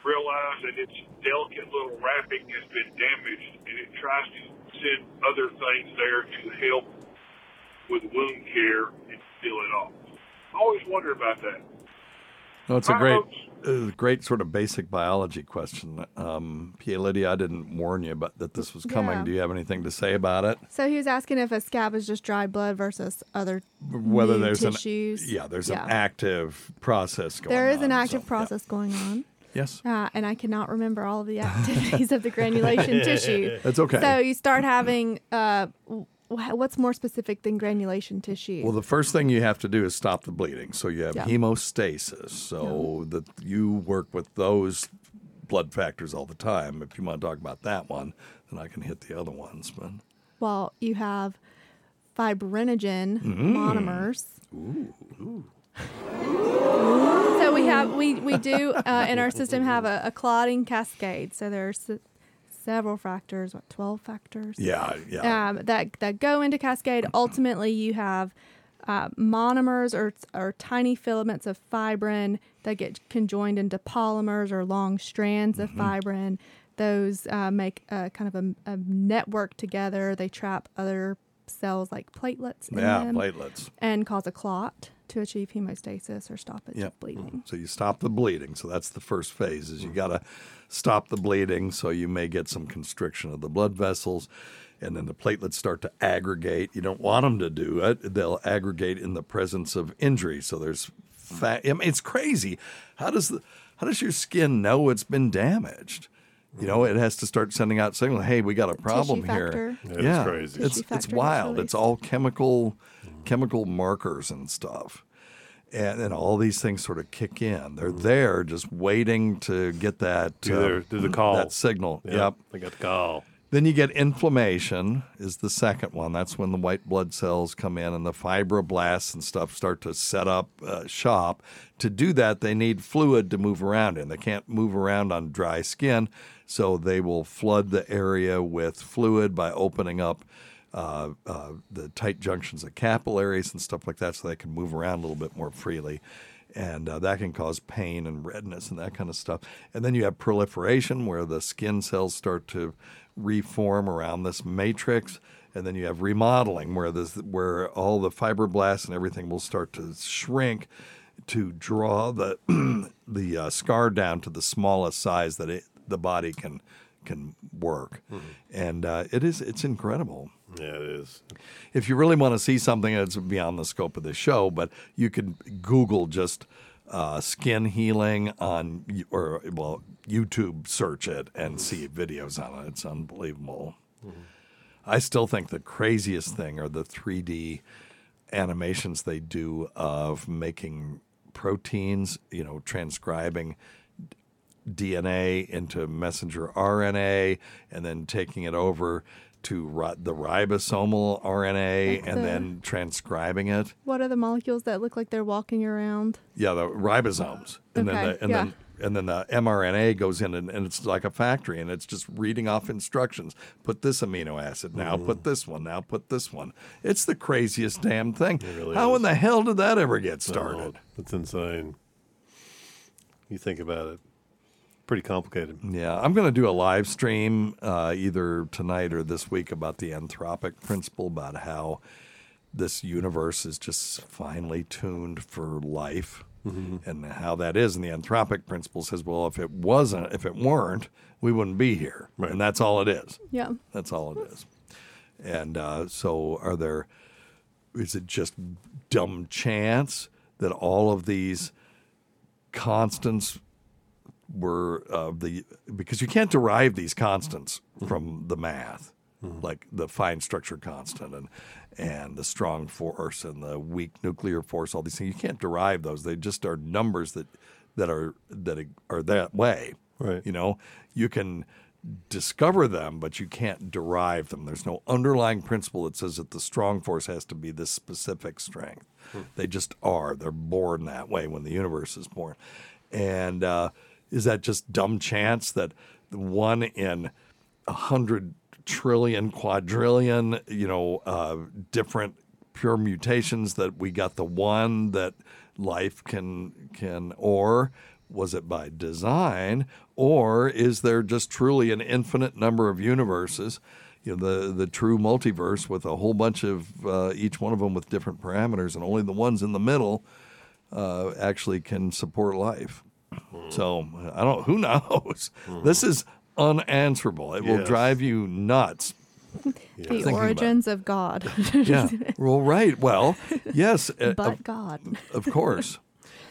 realize that its delicate little wrapping has been damaged and it tries to send other things there to help with wound care and seal it off? I always wonder about that. No, it's a great, folks. Great sort of basic biology question. Um, PA Lydia, I didn't warn you, but that this was coming. Yeah. Do you have anything to say about it? So he was asking if a scab is just dried blood versus other Whether there's tissues. an yeah, there's Yeah. an active process going. On. There is an active so, process going on. Yes. Uh, and I cannot remember all of the activities of the granulation tissue. That's okay. So you start having uh, what's more specific than granulation tissue? Well, the first thing you have to do is stop the bleeding. So you have Yeah. hemostasis. So that you work with those blood factors all the time. If you want to talk about that one, then I can hit the other ones. But well, you have fibrinogen Mm. monomers. So we have we we do uh, in our system have a, a clotting cascade. So there's several factors, what twelve factors? Yeah, yeah. Um, that that go into cascade. Ultimately, you have uh, monomers or or tiny filaments of fibrin that get conjoined into polymers or long strands Mm-hmm. of fibrin. Those uh, make a kind of a, a network together. They trap other cells like platelets Yeah, platelets. and cause a clot to achieve hemostasis or stop it Yep. bleeding. So you stop the bleeding. So that's the first phase is you mm. got to stop the bleeding so you may get some constriction of the blood vessels and then the platelets start to aggregate. You don't want them to do it. They'll aggregate in the presence of injury. So there's mm. fat. I mean, it's crazy. How does the how does your skin know it's been damaged? You know, mm. it has to start sending out signal. Hey, we got a problem here. Yeah, it's crazy. It's it's wild. released. It's all chemical chemical markers and stuff and then all these things sort of kick in. They're there, just waiting to get that Do their- do the call. that signal. Yep, Yep. they got the call. Then you get inflammation is the second one. That's when the white blood cells come in and the fibroblasts and stuff start to set up uh, shop. To do that, they need fluid to move around in. They can't move around on dry skin, so they will flood the area with fluid by opening up uh, uh, the tight junctions of capillaries and stuff like that, so they can move around a little bit more freely. And uh, that can cause pain and redness and that kind of stuff. And then you have proliferation, where the skin cells start to reform around this matrix, and then you have remodeling where this where all the fibroblasts and everything will start to shrink to draw the the uh, scar down to the smallest size that it, the body can can work, and uh, it is it's incredible. Yeah, it is. If you really want to see something that's beyond the scope of the show, but you can Google just uh, skin healing on or well YouTube search it and see videos on it. It's unbelievable. I still think the craziest thing are the 3D animations they do of making proteins, you know, transcribing DNA into messenger RNA and then taking it over to ri- the ribosomal RNA Like and the- then transcribing it. What are the molecules that look like they're walking around? Yeah, the ribosomes, and then Okay, the, and yeah. then and then the mRNA goes in, and, and it's like a factory, and it's just reading off instructions. Put this amino acid now. Mm-hmm. Put this one now. Put this one. It's the craziest damn thing. How in the hell did that ever get started? That's insane. You think about it. Pretty complicated. Yeah, I'm going to do a live stream uh, either tonight or this week about the anthropic principle, about how this universe is just finely tuned for life, Mhm. and how that is. And the anthropic principle says, well, if it wasn't, if it weren't, we wouldn't be here, and that's all it is. Yeah. That's all it is. And uh, so, are there? Is it just dumb chance that all of these constants were uh, the because you can't derive these constants from the math, like the fine structure constant and and the strong force and the weak nuclear force. All these things you can't derive those. They just are numbers that that are that are that way. Right. You know, you can discover them, but you can't derive them. There's no underlying principle that says that the strong force has to be this specific strength. They just are. They're born that way when the universe is born. And uh, is that just dumb chance that one in a hundred trillion, quadrillion, you know, uh, different pure mutations that we got the one that life can can or was it by design or is there just truly an infinite number of universes? You know the the true multiverse with a whole bunch of uh, each one of them with different parameters and only the ones in the middle uh, actually can support life so i don't who knows this is unanswerable it will drive you nuts The thinking about it. origins of God. yeah. Well, right. Well, yes. uh, but of, God. of course.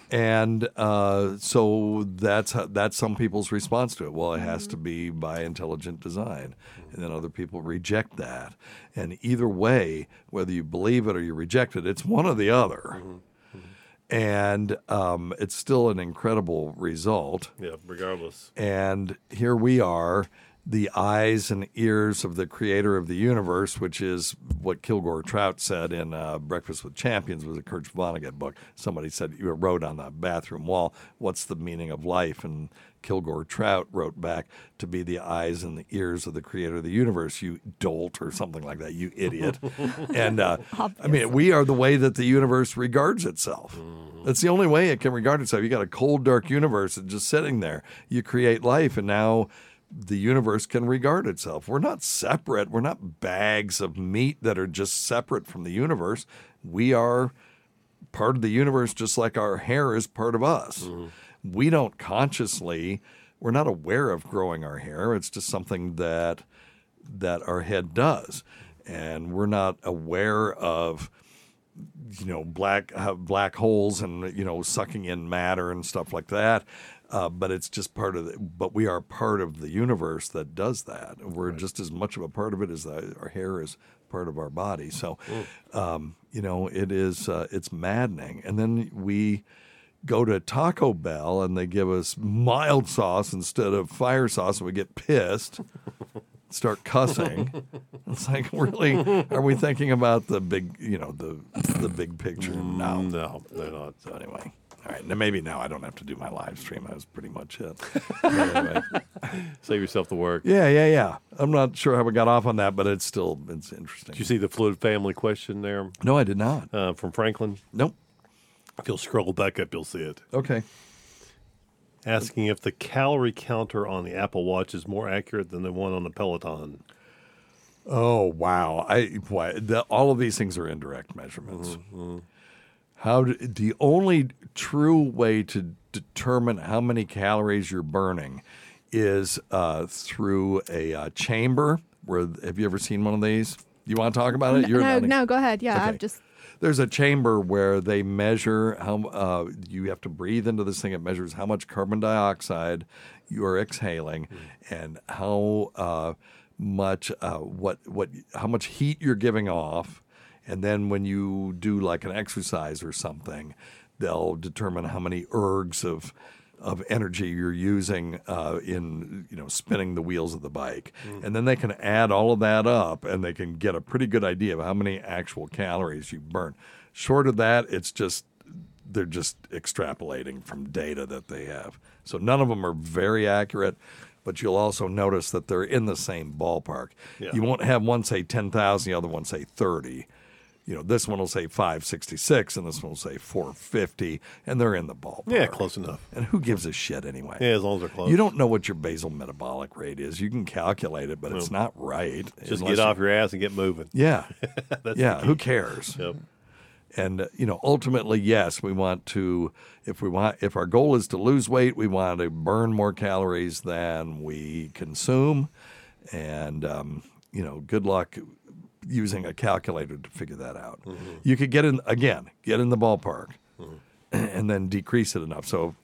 And uh, so that's how, that's some people's response to it. Well, it has to be by intelligent design, and then other people reject that. And either way, whether you believe it or you reject it, it's one or the other. And um, it's still an incredible result. Yeah, regardless. And here we are, the eyes and ears of the creator of the universe, which is what Kilgore Trout said in uh, Breakfast with Champions, was a Kurt Vonnegut book. Somebody said you wrote on the bathroom wall, "What's the meaning of life?" And Kilgore Trout wrote back to be the eyes and the ears of the creator of the universe. You dolt, or something like that. You idiot. and uh, I mean, we are the way that the universe regards itself. That's the only way it can regard itself. You got a cold, dark universe that's just sitting there. You create life, and now the universe can regard itself. We're not separate. We're not bags of meat that are just separate from the universe. We are part of the universe, just like our hair is part of us. We don't consciously, we're not aware of growing our hair. It's just something that that our head does, and we're not aware of you know black uh, black holes and you know sucking in matter and stuff like that. Uh, but it's just part of the, but we are part of the universe that does that. We're just as much of a part of it as the, our hair is part of our body. So, um, you know, it is uh, it's maddening. And then we go to Taco Bell and they give us mild sauce instead of fire sauce, and we get pissed, start cussing. It's like, really, are we thinking about the big, you know, the the big picture? No, no, they're not. So anyway, all right, now maybe now I don't have to do my live stream. That was pretty much it. anyway. Save yourself the work. Yeah, yeah, yeah. I'm not sure how we got off on that, but it's still it's interesting. Did you see the fluid family question there? No, I did not. Uh, from Franklin? Nope. If you'll scroll back up, you'll see it. Okay. asking if the calorie counter on the Apple Watch is more accurate than the one on the Peloton. Oh wow! I why, the, all of these things are indirect measurements. Mm-hmm. How do, the only true way to determine how many calories you're burning is uh, through a uh, chamber. Where have you ever seen one of these? You want to talk about it? no, nodding. no, go ahead. Yeah, Okay. I've just There's a chamber where they measure how uh, you have to breathe into this thing. It measures how much carbon dioxide you are exhaling and how uh, much uh, what what how much heat you're giving off. And then when you do like an exercise or something, they'll determine how many ergs of of energy you're using uh, in you know spinning the wheels of the bike, and then they can add all of that up, and they can get a pretty good idea of how many actual calories you burn. Short of that, it's just they're just extrapolating from data that they have. So none of them are very accurate, but you'll also notice that they're in the same ballpark. Yeah. You won't have one say 10,000, the other one say 30. You know, this one will say 566 and this one will say 450, and they're in the ballpark. Yeah, close enough. And who gives a shit anyway? Yeah, as long as they're close. You don't know what your basal metabolic rate is. You can calculate it, but it's not right. Just get off your ass and get moving. yeah. That's yeah. Who cares? Yep. And uh, you know, ultimately, yes, we want to. If we want, if our goal is to lose weight, we want to burn more calories than we consume. And um, you know, good luck using a calculator to figure that out. You could get in again, get in the ballpark, and then decrease it enough. So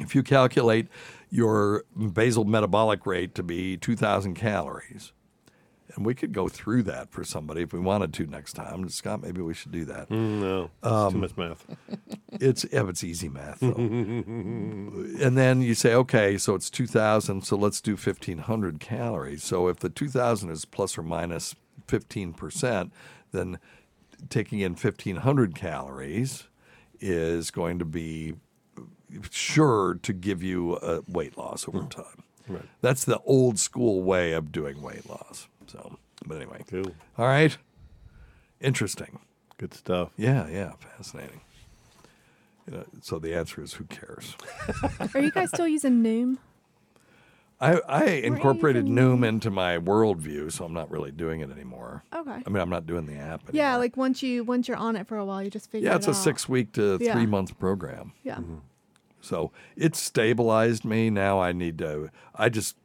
if you calculate your basal metabolic rate to be 2,000 calories, and we could go through that for somebody if we wanted to next time. Scott, maybe we should do that. Mm, no, it's Um, too much math. It's yeah, it's easy math though. and then you say, okay, so it's 2,000, so let's do 1,500 calories. So if the 2,000 is plus or minus 15%, then taking in 1,500 calories is going to be sure to give you a weight loss over hmm. time. Right. That's the old school way of doing weight loss. So, but anyway. Cool. All right. Interesting. Good stuff. Yeah, yeah, fascinating. You know, so the answer is who cares? Are you guys still using Noom? I, I incorporated Noom into my worldview, so I'm not really doing it anymore. Okay. I mean, I'm not doing the app. Anymore. Yeah, like once you once you're on it for a while, you just figure. Out. Yeah, it it's a out. six week to Yeah. three month program. Yeah. Mm-hmm. So it's stabilized me. Now I need to, I just,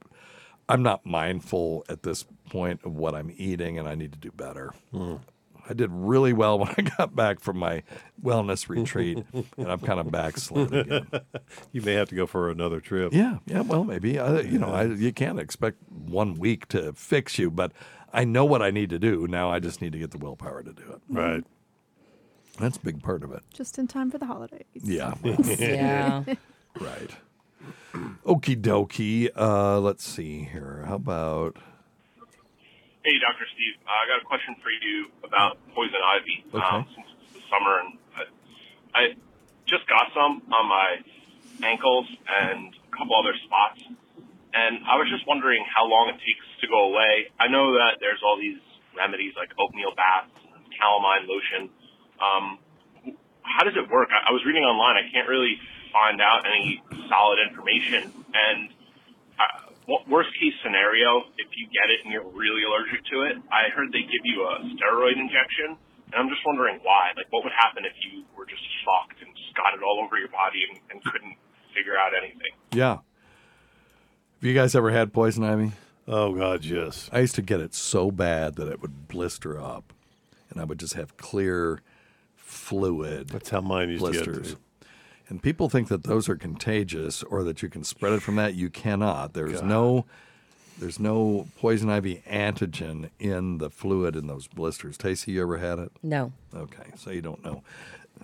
I'm not mindful at this point of what I'm eating and I need to do better. Mm. I did really well when I got back from my wellness retreat and I'm kind of backslid again. you may have to go for another trip. Yeah, yeah. Well, maybe I, you know, I, you can't expect one week to fix you, but I know what I need to do. Now I just need to get the willpower to do it. Right. That's a big part of it. Just in time for the holidays. Yeah. Yeah. right. Okie dokie. Uh, let's see here. How about Hey, Dr. Steve. Uh, I got a question for you about poison ivy. Okay. Um, since it's the summer, and I, I just got some on my ankles and a couple other spots, and I was just wondering how long it takes to go away. I know that there's all these remedies like oatmeal baths, and calamine lotion. Um, how does it work? I, I was reading online. I can't really find out any solid information, and uh, what worst case scenario, if you get it and you're really allergic to it, I heard they give you a steroid injection, and I'm just wondering why. Like, what would happen if you were just fucked and just got it all over your body and, and couldn't figure out anything? yeah? Have you guys ever had poison ivy? Oh God, yes. I used to get it so bad that it would blister up, and I would just have clear fluid. That's how mine used to get, blisters. too. And people think that those are contagious or that you can spread it from that. You cannot. There's God. no there's no poison ivy antigen in the fluid in those blisters. Tacie, you ever had it? No. Okay, so you don't know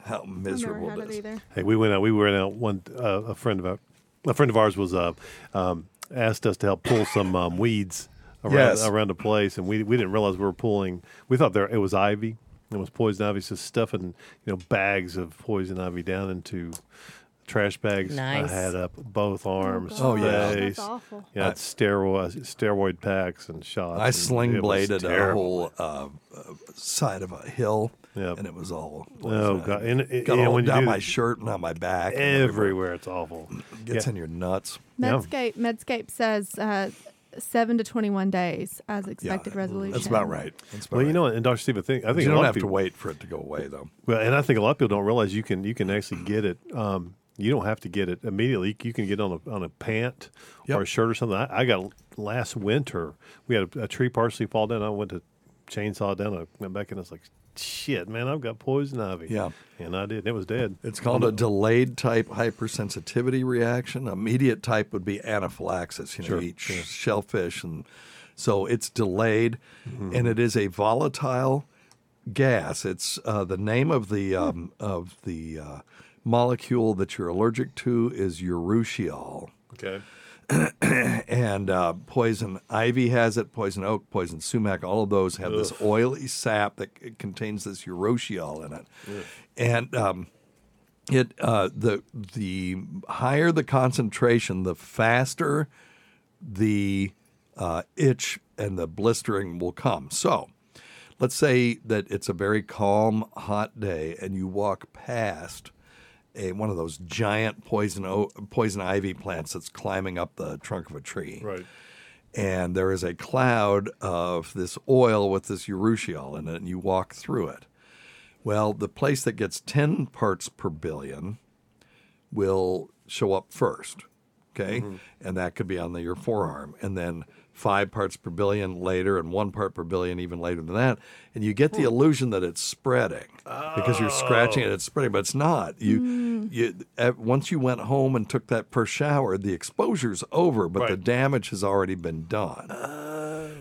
how I've never miserable had it it is. either. Hey, we went out. We went out. One uh, a friend of our, a friend of ours was uh, um, asked us to help pull some um, weeds around Yes. around the place, and we we didn't realize we were pulling. We thought there it was ivy. It was poison ivy. So stuffing you know bags of poison ivy down into trash bags. Nice. I had up both arms. Oh, yeah. That's awful. Yeah, I- steroid steroid packs and shots. I sling bladed a terrible. whole uh, uh, side of a hill, Yep. and it was all. Oh, poison. God. And it- got yeah, all when down do my that- shirt and on my back. and Everywhere, it's awful. Gets Yeah. in your nuts. Medscape Medscape says uh, seven to twenty-one days as expected resolution. That's about right. That's about Well, you right. know, and Dr. Steve, I think I think you don't have of to wait for it to go away, though. Well, and I think a lot of people don't realize you can you can actually get it. Um, you don't have to get it immediately. You can get it on a on a pant or a shirt or something. I, I got last winter. We had a, a tree partially fall down. I went to chainsaw it down. I went back and I was like, "Shit, man, I've got poison ivy." Yeah. and I did. It was dead. It's called a delayed type hypersensitivity reaction. Immediate type would be anaphylaxis. You know, Sure, you eat yeah. shellfish, and so it's delayed, Mm-hmm. and it is a volatile gas. It's uh, the name of the um, of the uh, molecule that you're allergic to is urushiol. Okay. and uh, poison ivy has it, poison oak, poison sumac. All of those have this oily sap that contains this urushiol in it, Ugh. and um, it uh, the the higher the concentration, the faster the uh, itch and the blistering will come. So, let's say that it's a very calm, hot day, and you walk past a one of those giant poison o- poison ivy plants that's climbing up the trunk of a tree. Right. And there is a cloud of this oil with this urushiol in it, and you walk through it. Well, the place that gets 10 parts per billion will show up first. Okay. Mm-hmm. And that could be on the, your forearm. And then five parts per billion later, and one part per billion even later than that. And you get the illusion that it's spreading because you're scratching it, it's spreading, but it's not. You, you uh, once you went home and took that first shower, the exposure's over, but the damage has already been done.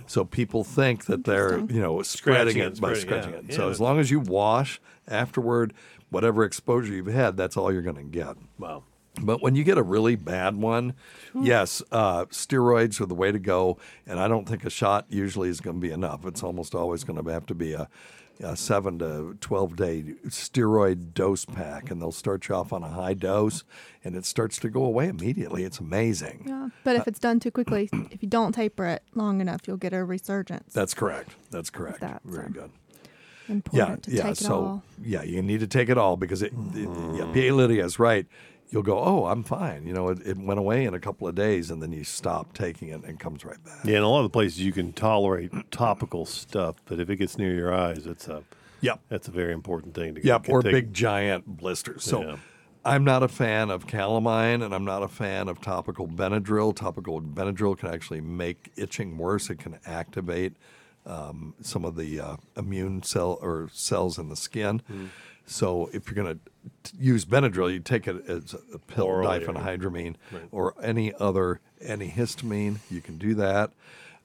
So people think that they're, you know, spreading Scratching it it, by spreading, scratching yeah. it. So Yeah. as long as you wash afterward, whatever exposure you've had, that's all you're going to get. Wow. But when you get a really bad one, yes, uh, steroids are the way to go. And I don't think a shot usually is going to be enough. It's almost always going to have to be a, a seven to 12 day steroid dose pack. And they'll start you off on a high dose and it starts to go away immediately. It's amazing. Yeah, but if it's done too quickly, if you don't taper it long enough, you'll get a resurgence. That's correct. That's correct. that, Very so. good. Important yeah, to yeah. take it so all. yeah, you need to take it all because it. it yeah, P.A. Lydia is right. You'll go, oh, I'm fine. You know, it, it went away in a couple of days, and then you stop taking it, and it comes right back. Yeah, in a lot of the places you can tolerate topical stuff, but if it gets near your eyes, it's a Yep. That's a very important thing to Yep, to or take- big giant blisters. So Yeah. I'm not a fan of calamine and I'm not a fan of topical Benadryl. Topical Benadryl can actually make itching worse. It can activate um, some of the uh, immune cell or cells in the skin. Mm. So if you're going to use Benadryl, you take it as a pill, Orally, diphenhydramine, right. or any other antihistamine. You can do that.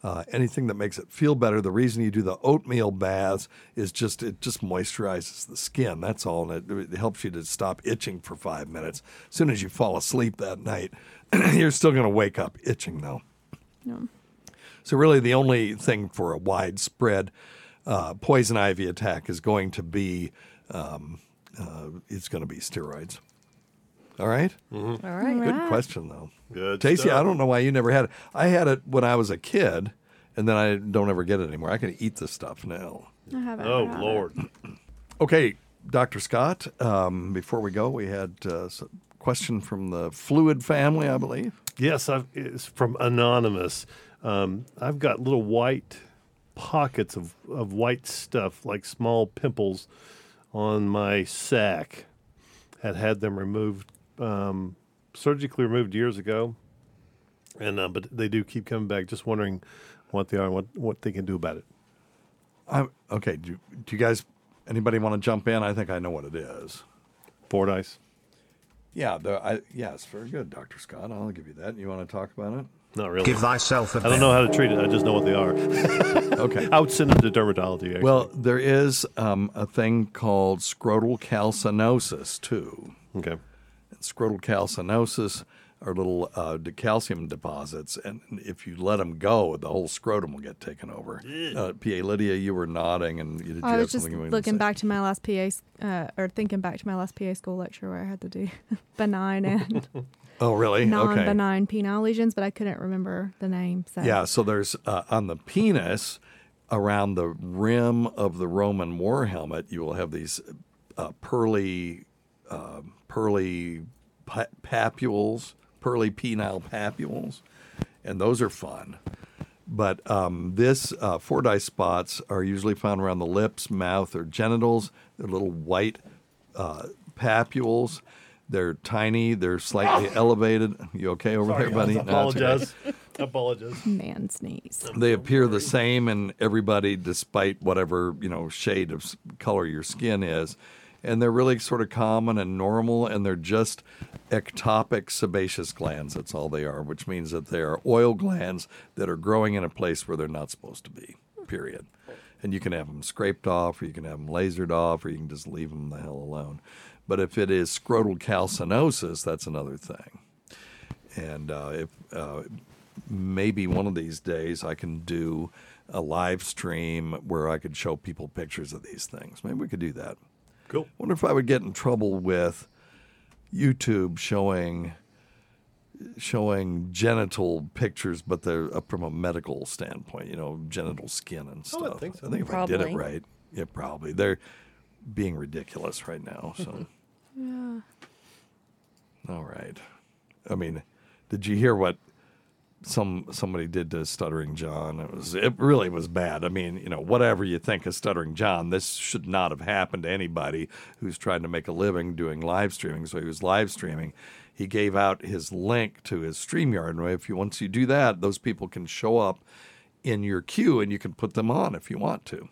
Uh, anything that makes it feel better. The reason you do the oatmeal baths is just it just moisturizes the skin. That's all, and it, it helps you to stop itching for five minutes. As soon as you fall asleep that night, you're still going to wake up itching though. Yeah. So really, the only thing for a widespread uh, poison ivy attack is going to be um, uh, it's going to be steroids. All right? All right. Good Alright. question though. Good Tasty. I don't know why you never had it. I had it when I was a kid, and then I don't ever get it anymore. I can eat this stuff now. I haven't. Oh had it. Lord. Okay, Dr. Scott. Um, before we go, we had uh, a question from the Fluid family, I believe. Yes, I've, it's from Anonymous. Um, I've got little white pockets of, of white stuff, like small pimples, on my sac. Had had them removed, um, surgically removed years ago, and uh, but they do keep coming back. Just wondering what they are, and what what they can do about it. I, okay, do, do you guys, anybody want to jump in? I think I know what it is. Fordyce. Yeah, the, I, yes, very good, Dr. Scott. I'll give you that. You want to talk about it? Not really. Give thyself a I don't know how to treat it. I just know what they are. okay. I would send them to dermatology. Actually. Well, there is um, a thing called scrotal calcinosis, too. okay. And scrotal calcinosis are little uh, de- calcium deposits, and if you let them go, the whole scrotum will get taken over. Uh, PA Lydia, you were nodding, and you, did you I have was just something you wanted to looking back to my last PA, uh, or thinking back to my last PA school lecture where I had to do benign and Oh, really? Non-benign penile lesions, but I couldn't remember the name. So Yeah, so there's uh, on the penis, around the rim of the Roman war helmet, you will have these uh, pearly, uh, pearly pa- papules, pearly penile papules, and those are fun. But um, this uh, Fordyce spots are usually found around the lips, mouth, or genitals. They're little white uh, papules. They're tiny. They're slightly elevated. You okay over Sorry, there, buddy? guys, No, okay. apologize. apologize. Man sneeze. They appear the same in everybody, despite whatever you know shade of color your skin is, and they're really sort of common and normal, and they're just ectopic sebaceous glands. That's all they are, which means that they are oil glands that are growing in a place where they're not supposed to be. Period. And you can have them scraped off, or you can have them lasered off, or you can just leave them the hell alone. But if it is scrotal calcinosis, that's another thing. And uh, if uh, maybe one of these days I can do a live stream where I could show people pictures of these things. Maybe we could do that. Cool. Wonder if I would get in trouble with YouTube showing showing genital pictures, but they're up from a medical standpoint. You know, genital skin and Oh, I stuff. think so. I think if I did it right, yeah, probably they're being ridiculous right now. So. Yeah. All right. I mean, did you hear what some somebody did to Stuttering John? It was it really was bad. I mean, you know, whatever you think of Stuttering John, this should not have happened to anybody who's trying to make a living doing live streaming. So he was live streaming. He gave out his link to his StreamYard. And if you once you do that, those people can show up in your queue and you can put them on if you want to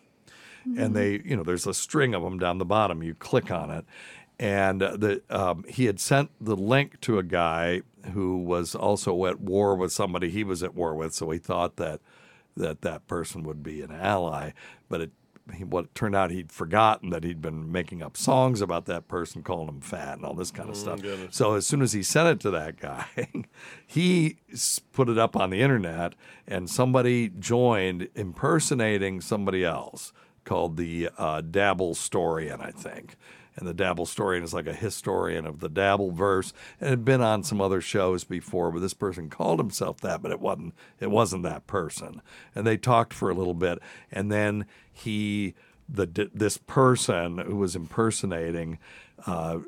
and they you know there's a string of them down the bottom. You click on it. And uh, the um, he had sent the link to a guy who was also at war with somebody he was at war with so he thought that that that person would be an ally. But it he, what it turned out he'd forgotten that he'd been making up songs about that person calling him fat and all this kind of stuff. so as soon as he sent it to that guy he put it up on the internet and somebody joined impersonating somebody else called the uh, Dabble Storian, I think. And the Dabble Storian is like a historian of the Dabble verse, and had been on some other shows before. But this person called himself that, but it wasn't. It wasn't that person. And they talked for a little bit, and then he, the this person who was impersonating, uh,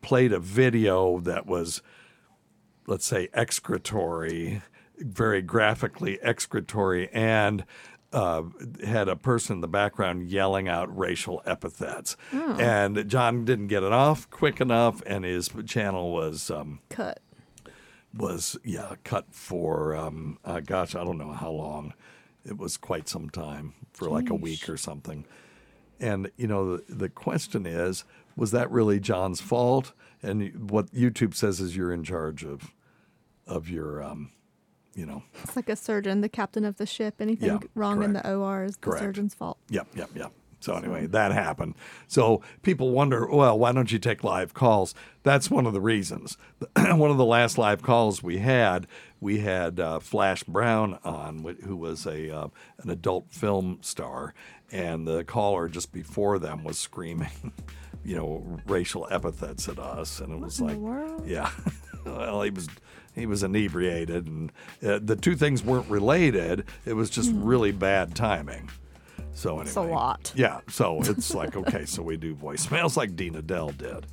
played a video that was let's say, excretory, very graphically excretory, and uh, had a person in the background yelling out racial epithets. Oh. And John didn't get it off quick enough, and his channel was um, Cut. was yeah cut for um, uh, gosh I don't know how long. It was quite some time for like a week or something. And you know the, the question is, was that really John's fault? And what YouTube says is you're in charge of of your um, you know It's like a surgeon, the captain of the ship. Anything Yeah, wrong in the OR is the Correct. surgeon's fault. Yep, yep, yep. So anyway, that happened. So people wonder, well, why don't you take live calls? That's one of the reasons. one of the last live calls we had, we had uh, Flash Brown on, who was a uh, an adult film star, and the caller just before them was screaming, you know, racial epithets at us, and it was like, world? yeah. well, he was he was inebriated, and uh, the two things weren't related. It was just really bad timing. So anyway, It's a lot. Yeah, so it's like okay, so we do voicemails like Dina Dell did.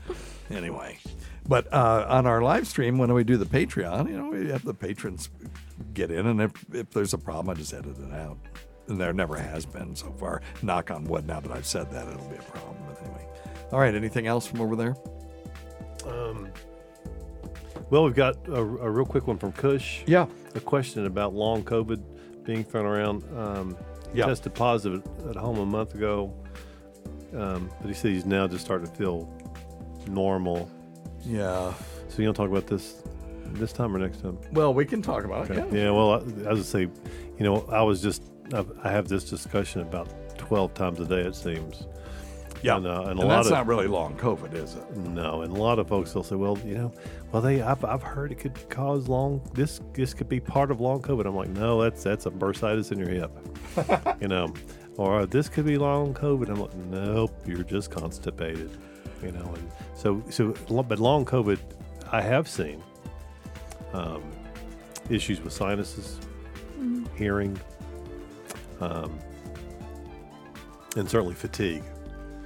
Anyway, but uh, on our live stream when we do the Patreon, you know, we have the patrons get in, and if if there's a problem, I just edit it out. And there never has been so far. Knock on wood. Now that I've said that, it'll be a problem. But anyway, all right. Anything else from over there? Um, well, we've got a, a real quick one from Kush. Yeah. A question about long COVID being thrown around. Um, Yeah. Tested positive at home a month ago, um, but he said he's now just starting to feel normal. Yeah. So you don't talk about this this time or next time? Well, we can talk about it. Yeah. Yeah. Well, I, I would say, you know, I was just I've, I have this discussion about twelve times a day. It seems. Yeah. and, uh, and a lot that's of not really long COVID, is it? No, and a lot of folks will say, well, you know, well they I've, I've heard it could cause long this this could be part of long COVID. I'm like, no, that's that's a bursitis in your hip, you know, or this could be long COVID. I'm like, nope, you're just constipated, you know, and so so but long COVID, I have seen um, issues with sinuses, Mhm. hearing, um, and certainly fatigue.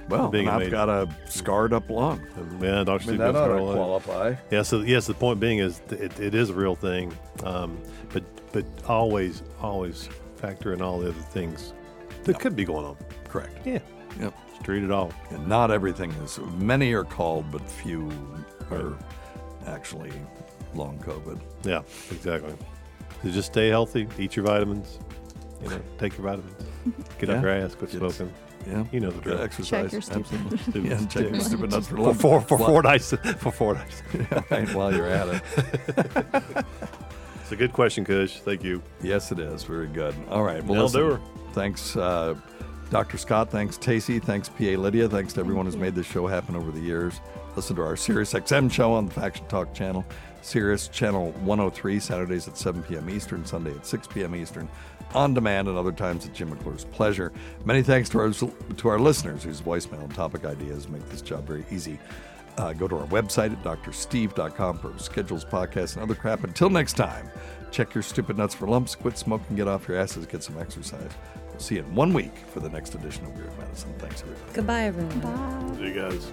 Well, Being I've made- got a scarred up lung. Yeah, Dr. I mean, Steve that ought to qualify. Yeah, so yes, the point being is it, it is a real thing, um, but but always always factor in all the other things that could be going on. Correct. Yeah. Yep. Treat it all. And not everything is. Many are called, but few are actually long COVID. Yeah, exactly. So just stay healthy, eat your vitamins, you know, take your vitamins, get Yeah. off your ass, quit smoking. Yeah. you know the Get drill. exercise, Check your stupid- Stupid- Yeah, check your stupid nuts for for four for four nights for four nights. Yeah, right, while you're at it. it's a good question, Kush. Thank you. Yes, it is. Very good. All right. Well, listen. Thanks, uh, Dr. Scott. Thanks, Tacie. Thanks, PA Lydia. Thanks to everyone who's made this show happen over the years. Listen to our Sirius XM show on the Faction Talk channel, Sirius Channel 103, Saturdays at 7 p.m. Eastern, Sunday at 6 p.m. Eastern, on demand, and other times at Jim McClure's pleasure. Many thanks to our, to our listeners whose voicemail and topic ideas make this job very easy. Uh, go to our website at doctorsteve.com for schedules, podcasts, and other crap. Until next time, check your stupid nuts for lumps, quit smoking, get off your asses, get some exercise. We'll see you in one week for the next edition of Weird Medicine. Thanks, everybody. Goodbye, everyone. See you guys.